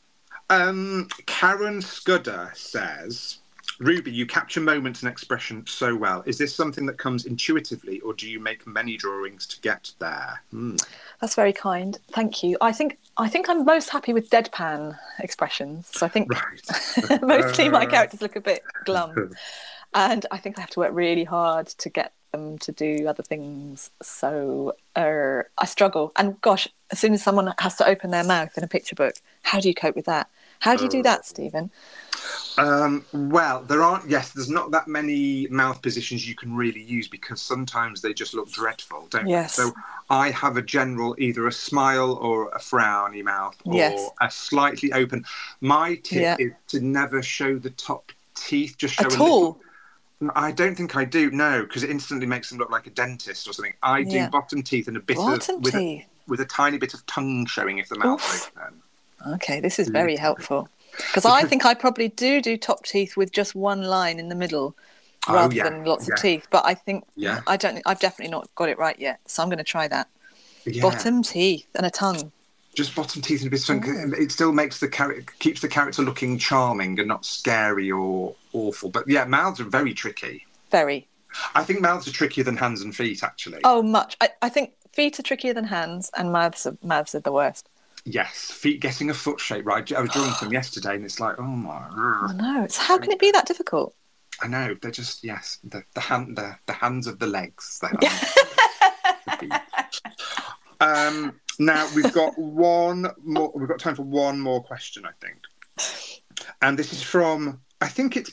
Speaker 1: Um, Karen Scudder says, Ruby, you capture moments and expression so well. Is this something that comes intuitively, or do you make many drawings to get there? Hmm.
Speaker 2: That's very kind. Thank you. I think I think I'm most happy with deadpan expressions. So I think
Speaker 1: Right.
Speaker 2: mostly my
Speaker 1: Uh,
Speaker 2: characters look a bit glum, and I think I have to work really hard to get them to do other things. So uh, I struggle. And gosh, as soon as someone has to open their mouth in a picture book, how do you cope with that? How do you do
Speaker 1: Oh.
Speaker 2: that, Stephen?
Speaker 1: Um, well, there aren't. Yes, there's not that many mouth positions you can really use because sometimes they just look dreadful, don't
Speaker 2: Yes.
Speaker 1: they? So I have a general, either a smile or a frowny mouth, or
Speaker 2: Yes.
Speaker 1: a slightly open. My tip
Speaker 2: Yeah.
Speaker 1: is to never show the top teeth. Just show
Speaker 2: At
Speaker 1: a little. I don't think I do. No, because it instantly makes them look like a dentist or something. I do
Speaker 2: Yeah.
Speaker 1: bottom teeth and a bit
Speaker 2: Bottom
Speaker 1: of with a,
Speaker 2: teeth.
Speaker 1: with a tiny bit of tongue showing if the mouth
Speaker 2: Oof.
Speaker 1: open.
Speaker 2: Okay, this is
Speaker 1: Mm.
Speaker 2: very helpful because I think I probably do do top teeth with just one line in the middle
Speaker 1: Oh,
Speaker 2: rather
Speaker 1: yeah,
Speaker 2: than lots
Speaker 1: yeah.
Speaker 2: of teeth. But I think
Speaker 1: Yeah.
Speaker 2: I don't. I've definitely not got it right yet, so I'm going to try that.
Speaker 1: Yeah.
Speaker 2: Bottom teeth and a tongue.
Speaker 1: Just bottom teeth and a bit of tongue.
Speaker 2: Mm.
Speaker 1: It still makes the character keeps the character looking charming and not scary or awful. But yeah, mouths are very tricky.
Speaker 2: Very.
Speaker 1: I think mouths are trickier than hands and feet. Actually,
Speaker 2: Oh, much. I, I think feet are trickier than hands, and mouths are mouths are the worst.
Speaker 1: yes, feet getting a foot shape right. I was drawing them yesterday, and it's like, oh my,
Speaker 2: Oh no! It's how can it be that difficult?
Speaker 1: I know they're just yes, the the hand the, the hands of the legs. The hands the um, now we've got one more. We've got time for one more question, I think. And this is from I think it's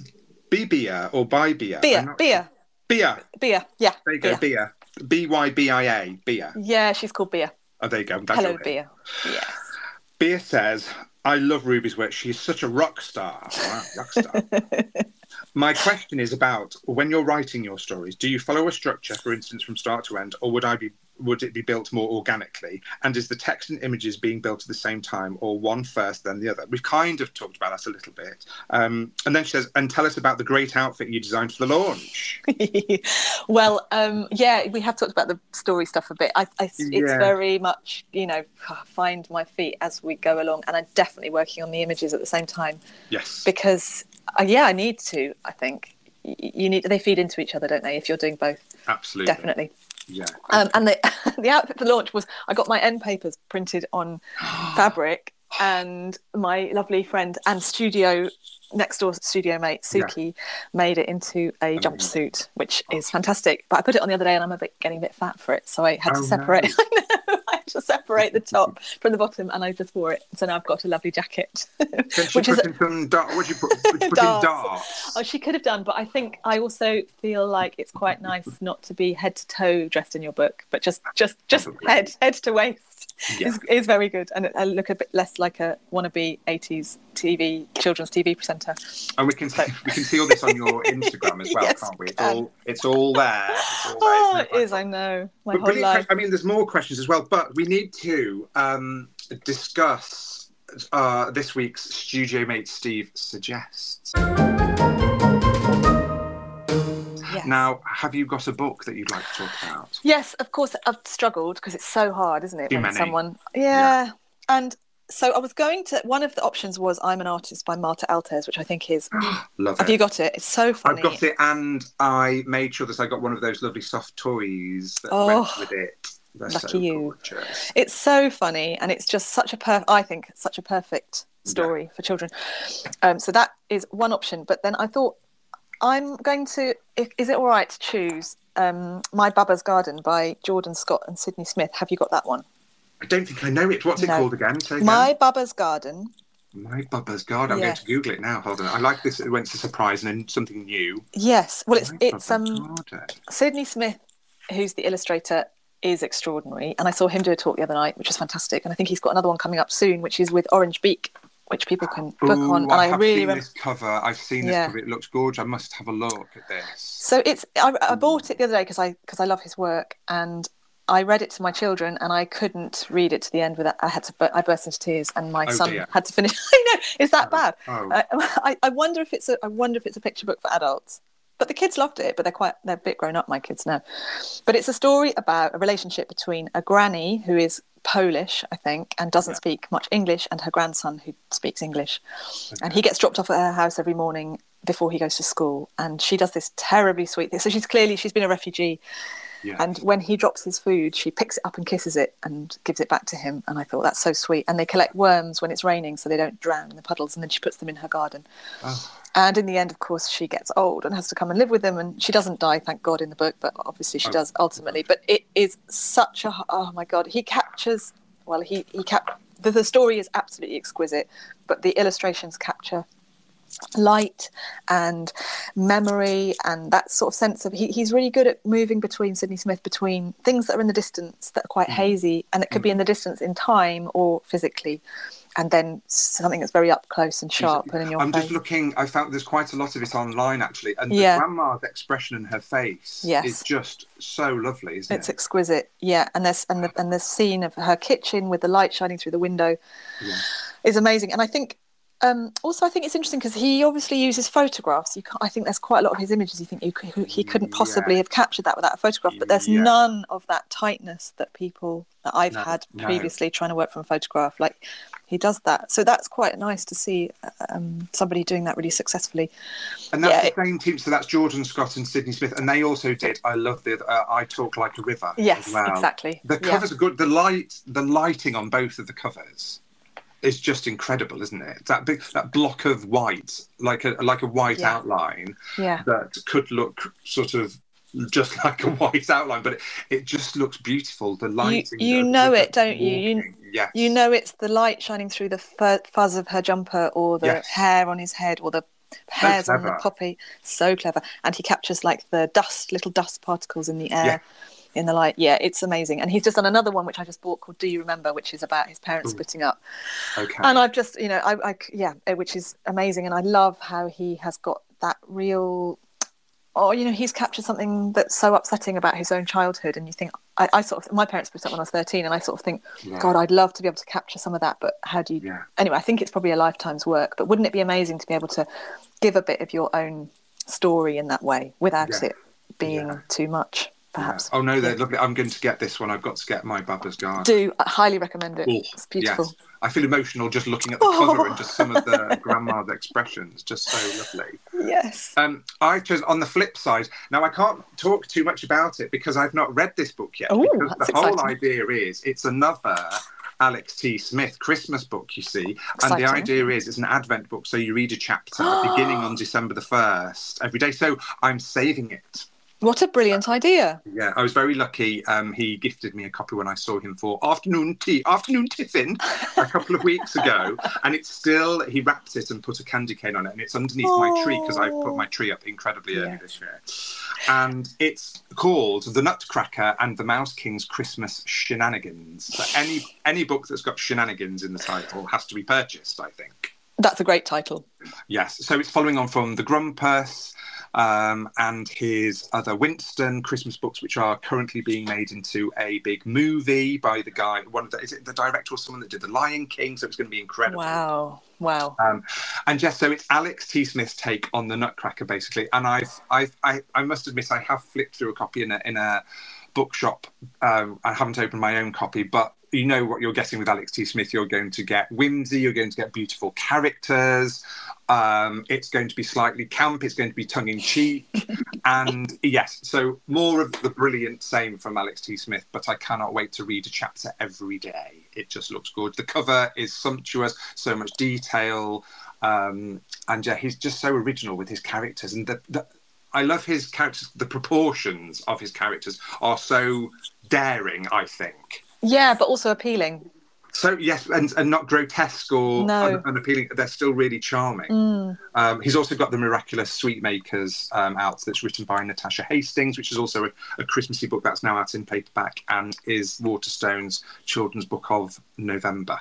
Speaker 1: Bibia or Bibia.
Speaker 2: Beer,
Speaker 1: not-
Speaker 2: beer,
Speaker 1: Bia.
Speaker 2: beer. Yeah.
Speaker 1: There you go. Bia. B Y B I A. Bia.
Speaker 2: Yeah, she's called beer.
Speaker 1: Oh, there you go. I'm
Speaker 2: Hello,
Speaker 1: you're
Speaker 2: Yes.
Speaker 1: Bia says, I love Ruby's work. She's such a rock star. Wow, rock star. My question is about when you're writing your stories, do you follow a structure, for instance, from start to end, or would I be would it be built more organically? And is the text and images being built at the same time, or one first, then the other? We've kind of talked about that a little bit. Um, and then she says, and tell us about the great outfit you designed for the launch.
Speaker 2: well, um, yeah, we have talked about the story stuff a bit. I, I, it's
Speaker 1: Yeah.
Speaker 2: very much, you know, find my feet as we go along, and I'm definitely working on the images at the same time
Speaker 1: Yes.
Speaker 2: because, uh, yeah, I need to. I think you need they feed into each other, don't they? If you're doing both,
Speaker 1: Absolutely.
Speaker 2: definitely.
Speaker 1: Yeah.
Speaker 2: Um, and the the outfit for launch was I got my end papers printed on fabric, and my lovely friend and studio next door studio mate
Speaker 1: Yeah.
Speaker 2: Suki made it into a jumpsuit, which is fantastic. But I put it on the other day, and I'm a bit getting a bit fat for it, so I had
Speaker 1: Oh,
Speaker 2: to separate.
Speaker 1: no.
Speaker 2: To separate the top from the bottom, and I just wore it. So now I've got a lovely jacket, which is
Speaker 1: some dart. What you put? Put in
Speaker 2: Darts. Oh, she could have done, but I think I also feel like it's quite nice not to be head to toe dressed in your book, but just just just head head to waist.
Speaker 1: Yeah.
Speaker 2: it's, it's very good, and I look a bit less like a wannabe '80s TV children's TV presenter.
Speaker 1: And we can see, we can see all this on your Instagram as well,
Speaker 2: Yes,
Speaker 1: can't we? It's
Speaker 2: can.
Speaker 1: all it's all there. It's all.
Speaker 2: Oh, it is. I know my
Speaker 1: But
Speaker 2: whole life.
Speaker 1: I mean, there's more questions as well, but we need to um, discuss uh, this week's studio mate Steve suggests.
Speaker 2: Yes.
Speaker 1: Now, have you got a book that you'd like to talk about?
Speaker 2: Yes, of course. I've struggled because it's so hard, isn't it?
Speaker 1: Too many.
Speaker 2: someone, yeah. And so I was going to. One of the options was "I'm an Artist" by Marta Altes, which I think is.
Speaker 1: Love
Speaker 2: Have
Speaker 1: it.
Speaker 2: you got it? It's so funny.
Speaker 1: I've got it, and I made sure that I got one of those lovely soft toys that
Speaker 2: Oh,
Speaker 1: went with it. They're
Speaker 2: lucky
Speaker 1: so
Speaker 2: you.
Speaker 1: gorgeous.
Speaker 2: It's so funny, and it's just such a per. I think such a perfect story for children. Um, so that is one option. But then I thought I'm going to. Is it all right to choose um, "My Baba's Garden" by Jordan Scott and Sydney Smith? Have you got that one?
Speaker 1: I don't think I know it. What's it called again? Again.
Speaker 2: My Baba's Garden.
Speaker 1: My Baba's Garden. I'm
Speaker 2: Yes.
Speaker 1: going to Google it now. Hold on. I like this. It went to surprise and then something new.
Speaker 2: Yes. Well, it's
Speaker 1: My
Speaker 2: it's
Speaker 1: Baba's
Speaker 2: um
Speaker 1: Garden.
Speaker 2: Sydney Smith, who's the illustrator, is extraordinary, and I saw him do a talk the other night, which was fantastic. And I think he's got another one coming up soon, which is with Orange Beak, which people can book
Speaker 1: Ooh,
Speaker 2: on. And
Speaker 1: I
Speaker 2: I, really
Speaker 1: seen this cover. I've seen this
Speaker 2: Yeah.
Speaker 1: cover. It looks gorgeous. I must have a look at this.
Speaker 2: So it's I, I bought it the other day because I because I love his work and I read it to my children and I couldn't read it to the end without I had to I burst into tears and my
Speaker 1: Oh,
Speaker 2: son
Speaker 1: dear.
Speaker 2: had to finish. I know is that
Speaker 1: Oh,
Speaker 2: bad?
Speaker 1: oh.
Speaker 2: Uh, I, I wonder if it's a I wonder if it's a picture book for adults. But the kids loved it, but they're quite they're a bit grown up. My kids now, but it's a story about a relationship between a granny who is Polish, I think, and doesn't
Speaker 1: Yeah.
Speaker 2: speak much English, and her grandson who speaks English, and he gets dropped off at her house every morning before he goes to school, and she does this terribly sweet thing. So she's clearly she's been a refugee, and when he drops his food, she picks it up and kisses it and gives it back to him. And I thought that's so sweet. And they collect worms when it's raining so they don't drown in the puddles. And then she puts them in her garden.
Speaker 1: Oh,
Speaker 2: And in the end, of course, she gets old and has to come and live with them. And she doesn't die, thank God, in the book, but obviously she
Speaker 1: Oh.
Speaker 2: does ultimately. But it is such a oh my God, he captures well, he he cap the, the story is absolutely exquisite, but the illustrations capture light and memory and that sort of sense of he, he's really good at moving between Sydney Smith between things that are in the distance that are quite mm. hazy and it could mm. be in the distance in time or physically and then something that's very up close and sharp and in your
Speaker 1: I'm
Speaker 2: face.
Speaker 1: just looking. I found there's quite a lot of it online actually, and
Speaker 2: Yeah.
Speaker 1: the grandma's expression in her face
Speaker 2: Yes.
Speaker 1: is just so lovely, isn't
Speaker 2: It's
Speaker 1: it?
Speaker 2: It's exquisite, yeah. And there's and the and the scene of her kitchen with the light shining through the window
Speaker 1: Yeah.
Speaker 2: is amazing. And I think um, also I think it's interesting because he obviously uses photographs. You I think there's quite a lot of his images. You think you could, he couldn't possibly
Speaker 1: Yeah.
Speaker 2: have captured that without a photograph. But there's
Speaker 1: Yeah.
Speaker 2: none of that tightness that people that I've
Speaker 1: No,
Speaker 2: had
Speaker 1: no.
Speaker 2: previously trying to work from a photograph. Like he does that, so that's quite nice to see um, somebody doing that really successfully.
Speaker 1: And that's
Speaker 2: Yeah,
Speaker 1: the same team. So that's Jordan Scott and Sydney Smith, and they also did. I love the uh, "I Talk Like a River."
Speaker 2: Yes,
Speaker 1: well.
Speaker 2: exactly.
Speaker 1: The covers are good. The light, the lighting on both of the covers is just incredible, isn't it? That big, that block of white, like a like a white
Speaker 2: Yeah.
Speaker 1: outline
Speaker 2: Yeah.
Speaker 1: that could look sort of just like a white outline, but it, it just looks beautiful. The lighting.
Speaker 2: you
Speaker 1: the
Speaker 2: know it, don't you? You-
Speaker 1: walking. Yes.
Speaker 2: You know it's the light shining through the fuzz of her jumper or the
Speaker 1: Yes.
Speaker 2: hair on his head or the hairs on the poppy. So clever. And he captures like the dust, little dust particles in the air.
Speaker 1: Yeah.
Speaker 2: In the light, yeah, it's amazing. And he's just done another one, which I just bought called "Do You Remember," which is about his parents splitting up.
Speaker 1: Okay.
Speaker 2: And I've just, you know, I, I, yeah, which is amazing. And I love how he has got that real, oh, you know, he's captured something that's so upsetting about his own childhood. And you think, I, I sort of, my parents split up when I was 13, and I sort of think,
Speaker 1: Right.
Speaker 2: God, I'd love to be able to capture some of that, but how do you?
Speaker 1: Yeah.
Speaker 2: Anyway, I think it's probably a lifetime's work, but wouldn't it be amazing to be able to give a bit of your own story in that way without
Speaker 1: Yeah.
Speaker 2: it being
Speaker 1: Yeah.
Speaker 2: too much, perhaps?
Speaker 1: Oh no, they're lovely. I'm going to get this one. I've got to get my Baba's Garden.
Speaker 2: Do I highly recommend it.
Speaker 1: Oh,
Speaker 2: it's beautiful.
Speaker 1: Yes. I feel emotional just looking at the cover and just some of the grandma's expressions. Just so lovely.
Speaker 2: Yes.
Speaker 1: Um, I chose on the flip side. Now I can't talk too much about it because I've not read this book yet.
Speaker 2: Ooh,
Speaker 1: because the whole
Speaker 2: exciting.
Speaker 1: idea is it's another Alex T. Smith Christmas book, you see, Exciting. and the idea is it's an Advent book, so you read a chapter beginning on December the first every day. So I'm saving it.
Speaker 2: What a brilliant idea.
Speaker 1: Yeah, I was very lucky. Um, he gifted me a copy when I saw him for afternoon tea, afternoon tiffin a couple of weeks ago. And it's still, he wrapped it and put a candy cane on it. And it's underneath my tree because I put my tree up incredibly early this year. And it's called The Nutcracker and the Mouse King's Christmas Shenanigans. So any any book that's got shenanigans in the title has to be purchased, I think.
Speaker 2: That's a great title.
Speaker 1: Yes, so it's following on from the Grumpus um, and his other Winston Christmas books, which are currently being made into a big movie by the guy. One of the, is it the director or someone that did the Lion King? So it's going to be incredible.
Speaker 2: Wow. Wow.
Speaker 1: Um, and yes, so it's Alex T. Smith's take on the Nutcracker, basically. And I've, I've, I, I must admit, I have flipped through a copy in a in a bookshop. Um, I haven't opened my own copy, but you know what you're getting with Alex T. Smith. You're going to get whimsy. You're going to get beautiful characters. Um, it's going to be slightly camp. It's going to be tongue in cheek, and yes, so more of the brilliant same from Alex T. Smith. But I cannot wait to read a chapter every day. It just looks good. The cover is sumptuous. So much detail, um, and yeah, he's just so original with his characters, and the, the I love his characters. The proportions of his characters are so daring. I think.
Speaker 2: Yeah, but also appealing.
Speaker 1: So yes, and, and not grotesque or
Speaker 2: No.
Speaker 1: un- unappealing. They're still really charming.
Speaker 2: Mm.
Speaker 1: Um, he's also got the miraculous Sweet Makers um, out that's written by Natasha Hastings, which is also a, a Christmassy book that's now out in paperback and is Waterstone's children's book of November.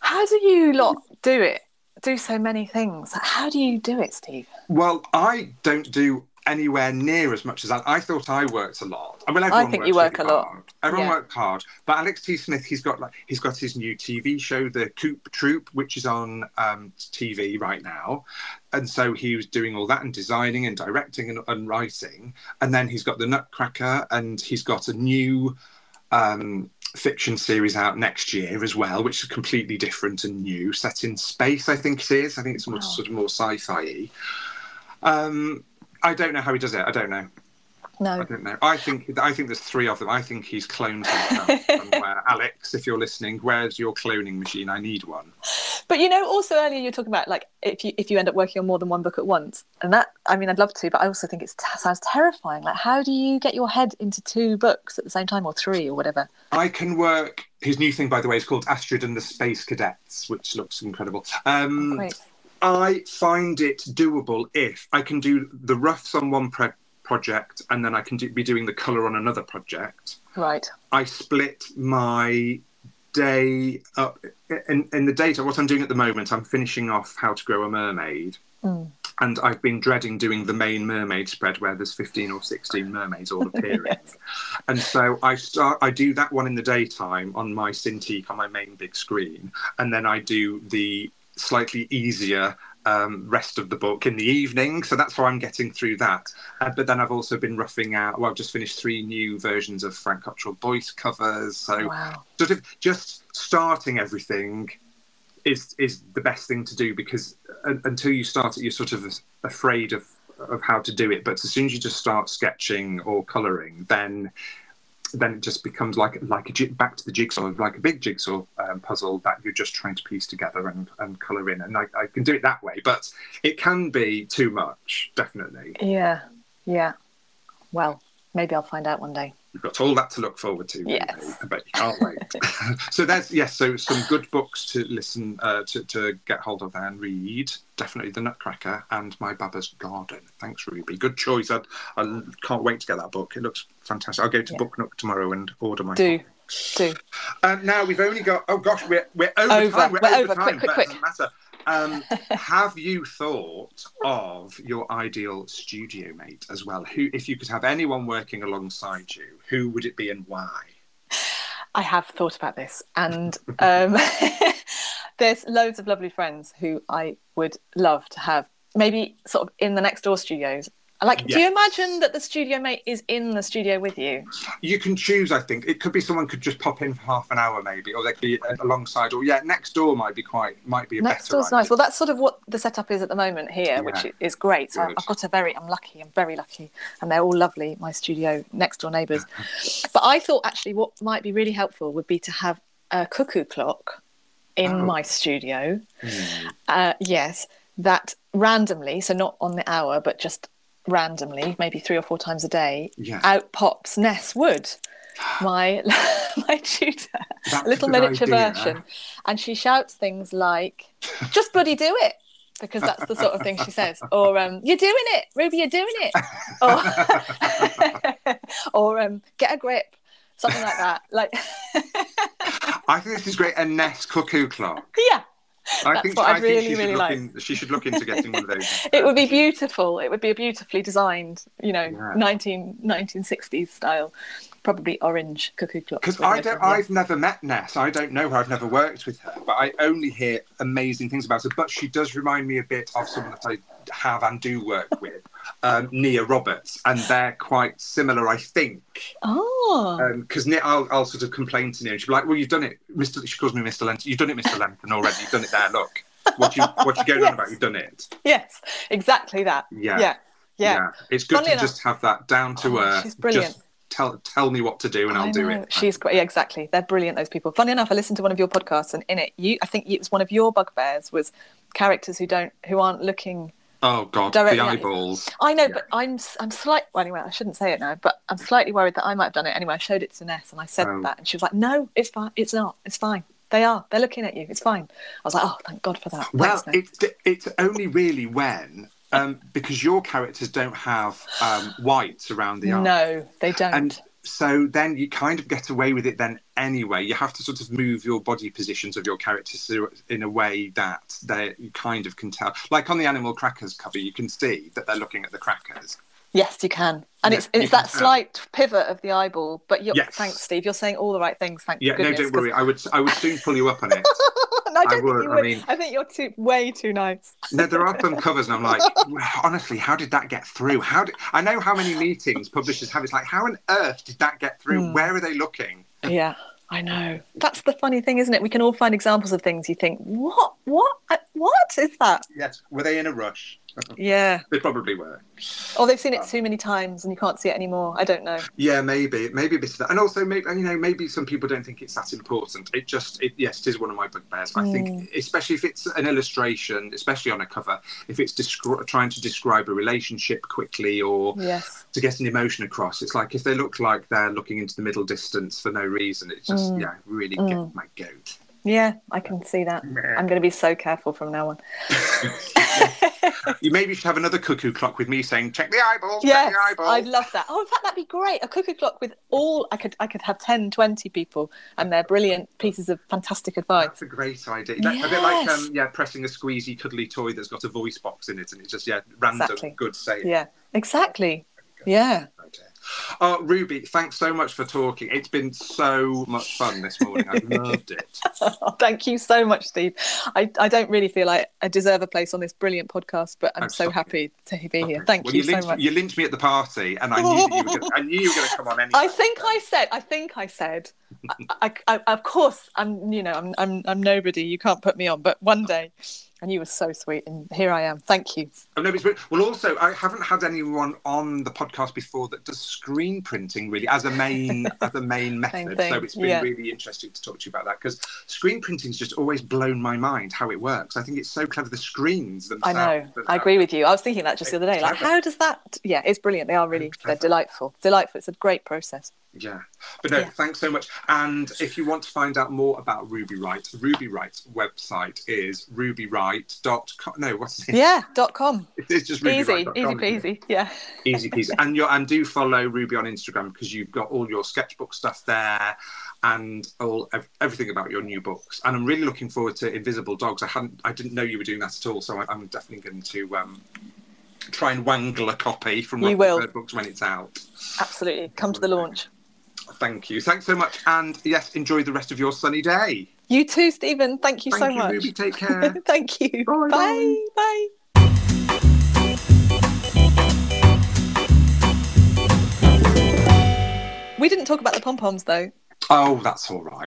Speaker 2: How do you lot do it? Do so many things. How do you do it, Steve?
Speaker 1: Well, I don't do anywhere near as much as that. I thought I worked a lot. I mean, everyone
Speaker 2: think
Speaker 1: works
Speaker 2: you work
Speaker 1: really
Speaker 2: a lot.
Speaker 1: hard. Everyone
Speaker 2: Yeah.
Speaker 1: worked hard, but Alex T. Smith, he's got like he's got his new TV show, The Coop Troop, which is on um, TV right now, and so he was doing all that and designing and directing and, and writing, and then he's got the Nutcracker, and he's got a new. Um, fiction series out next year as well, which is completely different and new, set in space. I think it is. I think it's more,
Speaker 2: Wow.
Speaker 1: sort of more sci-fi. Um, I don't know how he does it. I don't know.
Speaker 2: No, I
Speaker 1: don't know. I think I think there's three of them. I think he's cloned himself somewhere. Alex, if you're listening, where's your cloning machine? I need one.
Speaker 2: But you know, also earlier you were talking about like if you if you end up working on more than one book at once, and that I mean I'd love to, but I also think it sounds terrifying. Like, how do you get your head into two books at the same time, or three, or whatever?
Speaker 1: I can work. His new thing, by the way, is called Astrid and the Space Cadets, which looks incredible. Um,
Speaker 2: Great.
Speaker 1: I find it doable if I can do the roughs on one pre- project and then I can do, be doing the colour on another project.
Speaker 2: Right.
Speaker 1: I split my day up in, in the data. What I'm doing at the moment, I'm finishing off How to Grow a Mermaid.
Speaker 2: Mm.
Speaker 1: And I've been dreading doing the main mermaid spread where there's 15 or 16 mermaids all appearing. And so I start, I do that one in the daytime on my Cintiq on my main big screen. And then I do the slightly easier um, rest of the book in the evening. So that's how I'm getting through that. Uh, but then I've also been roughing out, well, I've just finished three new versions of Frank Cottrell Boyce covers. So
Speaker 2: Wow.
Speaker 1: sort of just starting everything is is the best thing to do because uh, until you start it, you're sort of afraid of of how to do it. But as soon as you just start sketching or colouring, then then it just becomes like like a jig- back to the jigsaw, like a big jigsaw um, puzzle that you're just trying to piece together and, and colour in. And I, I can do it that way, but it can be too much, definitely.
Speaker 2: Yeah. Yeah. Well, maybe I'll find out one day.
Speaker 1: You've got all that to look forward to.
Speaker 2: Yes.
Speaker 1: I bet you can't wait. so there's yes, so some good books to listen uh, to to get hold of and read. Definitely the Nutcracker and My Baba's Garden. Thanks, Ruby. Good choice. I, I can't wait to get that book. It looks fantastic. I'll go to
Speaker 2: Yeah.
Speaker 1: Book Nook tomorrow and order my.
Speaker 2: Do.
Speaker 1: copy.
Speaker 2: Do.
Speaker 1: Um, now we've only got. Oh gosh, we're we're over,
Speaker 2: Over.
Speaker 1: time. We're,
Speaker 2: We're
Speaker 1: over,
Speaker 2: over.
Speaker 1: time.
Speaker 2: Quick, quick, quick.
Speaker 1: Doesn't matter. Um, have you thought of your ideal studio mate as well? Who, if you could have anyone working alongside you, who would it be and why?
Speaker 2: I have thought about this, and um, there's loads of lovely friends who I would love to have, maybe sort of in the next door studios. Like, do you imagine that the studio mate is in the studio with you?
Speaker 1: You can choose. I think it could be someone could just pop in for half an hour, maybe, or they could be uh, alongside. Or yeah, next door might be quite might be a
Speaker 2: Next
Speaker 1: better.
Speaker 2: door's nice. Well, that's sort of what the setup is at the moment here, which is great. So
Speaker 1: Good.
Speaker 2: I've got a very, I'm lucky, I'm very lucky, and they're all lovely. My studio next door neighbours. but I thought actually what might be really helpful would be to have a cuckoo clock in
Speaker 1: Oh.
Speaker 2: my studio.
Speaker 1: Hmm.
Speaker 2: Uh, yes, that randomly, so not on the hour, but just randomly, maybe three or four times a day,
Speaker 1: Yeah.
Speaker 2: out pops Ness Wood, my my tutor,
Speaker 1: That's
Speaker 2: a little miniature
Speaker 1: idea.
Speaker 2: version, and she shouts things like, "Just bloody do it." Because that's the sort of thing she says, or um, "You're doing it, Ruby. You're doing it," or, or um, "Get a grip," something like that. Like,
Speaker 1: I think this is great. A Nest cuckoo clock.
Speaker 2: yeah,
Speaker 1: I
Speaker 2: That's
Speaker 1: think,
Speaker 2: what
Speaker 1: I think
Speaker 2: really,
Speaker 1: she
Speaker 2: really like.
Speaker 1: in, she should look into getting one of those.
Speaker 2: it would be beautiful. It would be a beautifully designed, you know,
Speaker 1: Yeah.
Speaker 2: 19, 1960s style, probably orange cuckoo clock.
Speaker 1: Because I don't. I've never met Ness. I don't know her. I've never worked with her, but I only hear amazing things about her. But she does remind me a bit of someone that I have and do work with, um, Nia Roberts, and they're quite similar, I think.
Speaker 2: Oh,
Speaker 1: Because Nia, I'll, I'll sort of complain to Nia, and she'll be like, "Well, you've done it, Mister." She calls me Mister Lenton. You've done it, Mister Lenton, already. You've done it there. Look, what you what you going on
Speaker 2: Yes.
Speaker 1: about? You've done it.
Speaker 2: yes, exactly that.
Speaker 1: Yeah.
Speaker 2: Yeah, yeah.
Speaker 1: It's good
Speaker 2: Funnily
Speaker 1: to
Speaker 2: enough-
Speaker 1: just have that down to
Speaker 2: Oh,
Speaker 1: earth.
Speaker 2: she's brilliant.
Speaker 1: Just tell tell me what to do, and I'll do it.
Speaker 2: She's great. Yeah, exactly. They're brilliant. Those people. Funny enough, I listened to one of your podcasts, and in it, you, I think it was one of your bugbears was characters who don't, who aren't looking.
Speaker 1: Oh God, the eyeballs.
Speaker 2: I know,
Speaker 1: Yeah.
Speaker 2: but I'm, I'm slight. Well, anyway, I shouldn't say it now, but I'm slightly worried that I might have done it. Anyway, I showed it to Ness, and I said
Speaker 1: Oh.
Speaker 2: that, and she was like, "No, it's fine. It's not. It's fine. They are. They're looking at you. It's fine." I was like, "Oh, thank God for that."
Speaker 1: Well,
Speaker 2: Thanks, Ness."
Speaker 1: it's it's only really when um, because your characters don't have um, whites around the eye,
Speaker 2: no, they don't.
Speaker 1: and so then you kind of get away with it. Then anyway, you have to sort of move your body positions of your characters in a way that they kind of can tell. Like on the Animal Crackers cover, you can see that they're looking at the crackers.
Speaker 2: Yes, you can, and
Speaker 1: Yeah,
Speaker 2: it's it's that
Speaker 1: tell.
Speaker 2: slight pivot of the eyeball. But you're,
Speaker 1: Yes.
Speaker 2: thanks, Steve. You're saying all the right things. Thank
Speaker 1: Yeah,
Speaker 2: goodness.
Speaker 1: no, don't worry. I would I would soon pull you up on it.
Speaker 2: 'cause- I don't think
Speaker 1: would,
Speaker 2: you
Speaker 1: I mean-
Speaker 2: I think you're too way too nice.
Speaker 1: No, there are some covers, and I'm like, honestly, how did that get through? How did I know how many meetings publishers have? It's like, how on earth did that get through?
Speaker 2: Hmm.
Speaker 1: Where are they looking?
Speaker 2: Yeah, I know. That's the funny thing, isn't it? We can all find examples of things you think, what, what, Uh, what is that?
Speaker 1: Yes, were they in a rush?
Speaker 2: Yeah.
Speaker 1: They probably were.
Speaker 2: Or they've seen it too many times and you can't see it anymore. I don't know.
Speaker 1: Yeah, maybe, maybe a bit of that, and also maybe you know maybe some people don't think it's that important. It just, it, yes, it is one of my bugbears. I
Speaker 2: Hmm.
Speaker 1: think, especially if it's an illustration, especially on a cover, if it's descri- trying to describe a relationship quickly or
Speaker 2: Yes.
Speaker 1: to get an emotion across. It's like if they look like they're looking into the middle distance for no reason, it just
Speaker 2: Mm.
Speaker 1: yeah really
Speaker 2: Mm.
Speaker 1: gets my goat.
Speaker 2: Yeah, I can see that. I'm going to be so careful from now on.
Speaker 1: you maybe should have another cuckoo clock with me saying check the eyeballs,
Speaker 2: Yes,
Speaker 1: check the eyeballs.
Speaker 2: I'd love that. Oh, in fact, that'd be great. A cuckoo clock with all, I could I could have 10, 20 people and their brilliant pieces of fantastic advice.
Speaker 1: That's a great idea. Like- A bit like um, yeah, pressing a squeezy cuddly toy that's got a voice box in it, and it's just yeah, random
Speaker 2: Exactly.
Speaker 1: good saying.
Speaker 2: Yeah, exactly. Yeah.
Speaker 1: Okay. Oh, Ruby, thanks so much for talking. It's been so much fun this morning. I've loved it.
Speaker 2: Oh, thank you so much, Steve. I, I don't really feel like I deserve a place on this brilliant podcast, but I'm
Speaker 1: I'm
Speaker 2: so
Speaker 1: sorry.
Speaker 2: happy to be here. Thank
Speaker 1: well,
Speaker 2: you,
Speaker 1: linked,
Speaker 2: so much.
Speaker 1: You linked me at the party, and I knew that you were gonna, I knew you were going to come on anyway.
Speaker 2: I think I said. I think I said. I, I, I, of course, I'm. You know, I'm. I'm. I'm nobody. You can't put me on. But one day, and you were so sweet, and here I am. Thank you.
Speaker 1: Oh, no. Well, also, I haven't had anyone on the podcast before that does screen printing really as a main as a main method. So it's been
Speaker 2: yeah.
Speaker 1: really interesting to talk to you about that because screen printing's just always blown my mind how it works. I think it's so clever. The screens
Speaker 2: I
Speaker 1: themselves.
Speaker 2: know. I agree with you. I was thinking that just the other day. Like,
Speaker 1: Clever.
Speaker 2: how does that? Yeah, it's brilliant. They are really. They're delightful. Delightful. It's a great process.
Speaker 1: Yeah, but no,
Speaker 2: Yeah.
Speaker 1: thanks so much. And if you want to find out more about Ruby Wright, Ruby Wright's website is rubywright.com. No, what's it?
Speaker 2: Yeah. Dot com.
Speaker 1: It's just
Speaker 2: Easy.
Speaker 1: rubywright.com,
Speaker 2: Easy peasy. Yeah.
Speaker 1: easy peasy and you and do follow ruby on instagram because you've got all your sketchbook stuff there and all everything about your new books and i'm really looking forward to invisible dogs i hadn't i didn't know you were doing that at all so I, i'm definitely going to um try and wangle a copy from
Speaker 2: You will.
Speaker 1: Bird books when it's out
Speaker 2: Absolutely. Come to the launch.
Speaker 1: Thank you thanks so much and yes enjoy the rest of your sunny day
Speaker 2: You too, Stephen. Thank you
Speaker 1: thank
Speaker 2: so
Speaker 1: you
Speaker 2: much.
Speaker 1: ruby take care
Speaker 2: Thank you.
Speaker 1: Bye,
Speaker 2: Bye. Bye. We didn't talk about the pom poms though.
Speaker 1: oh that's all right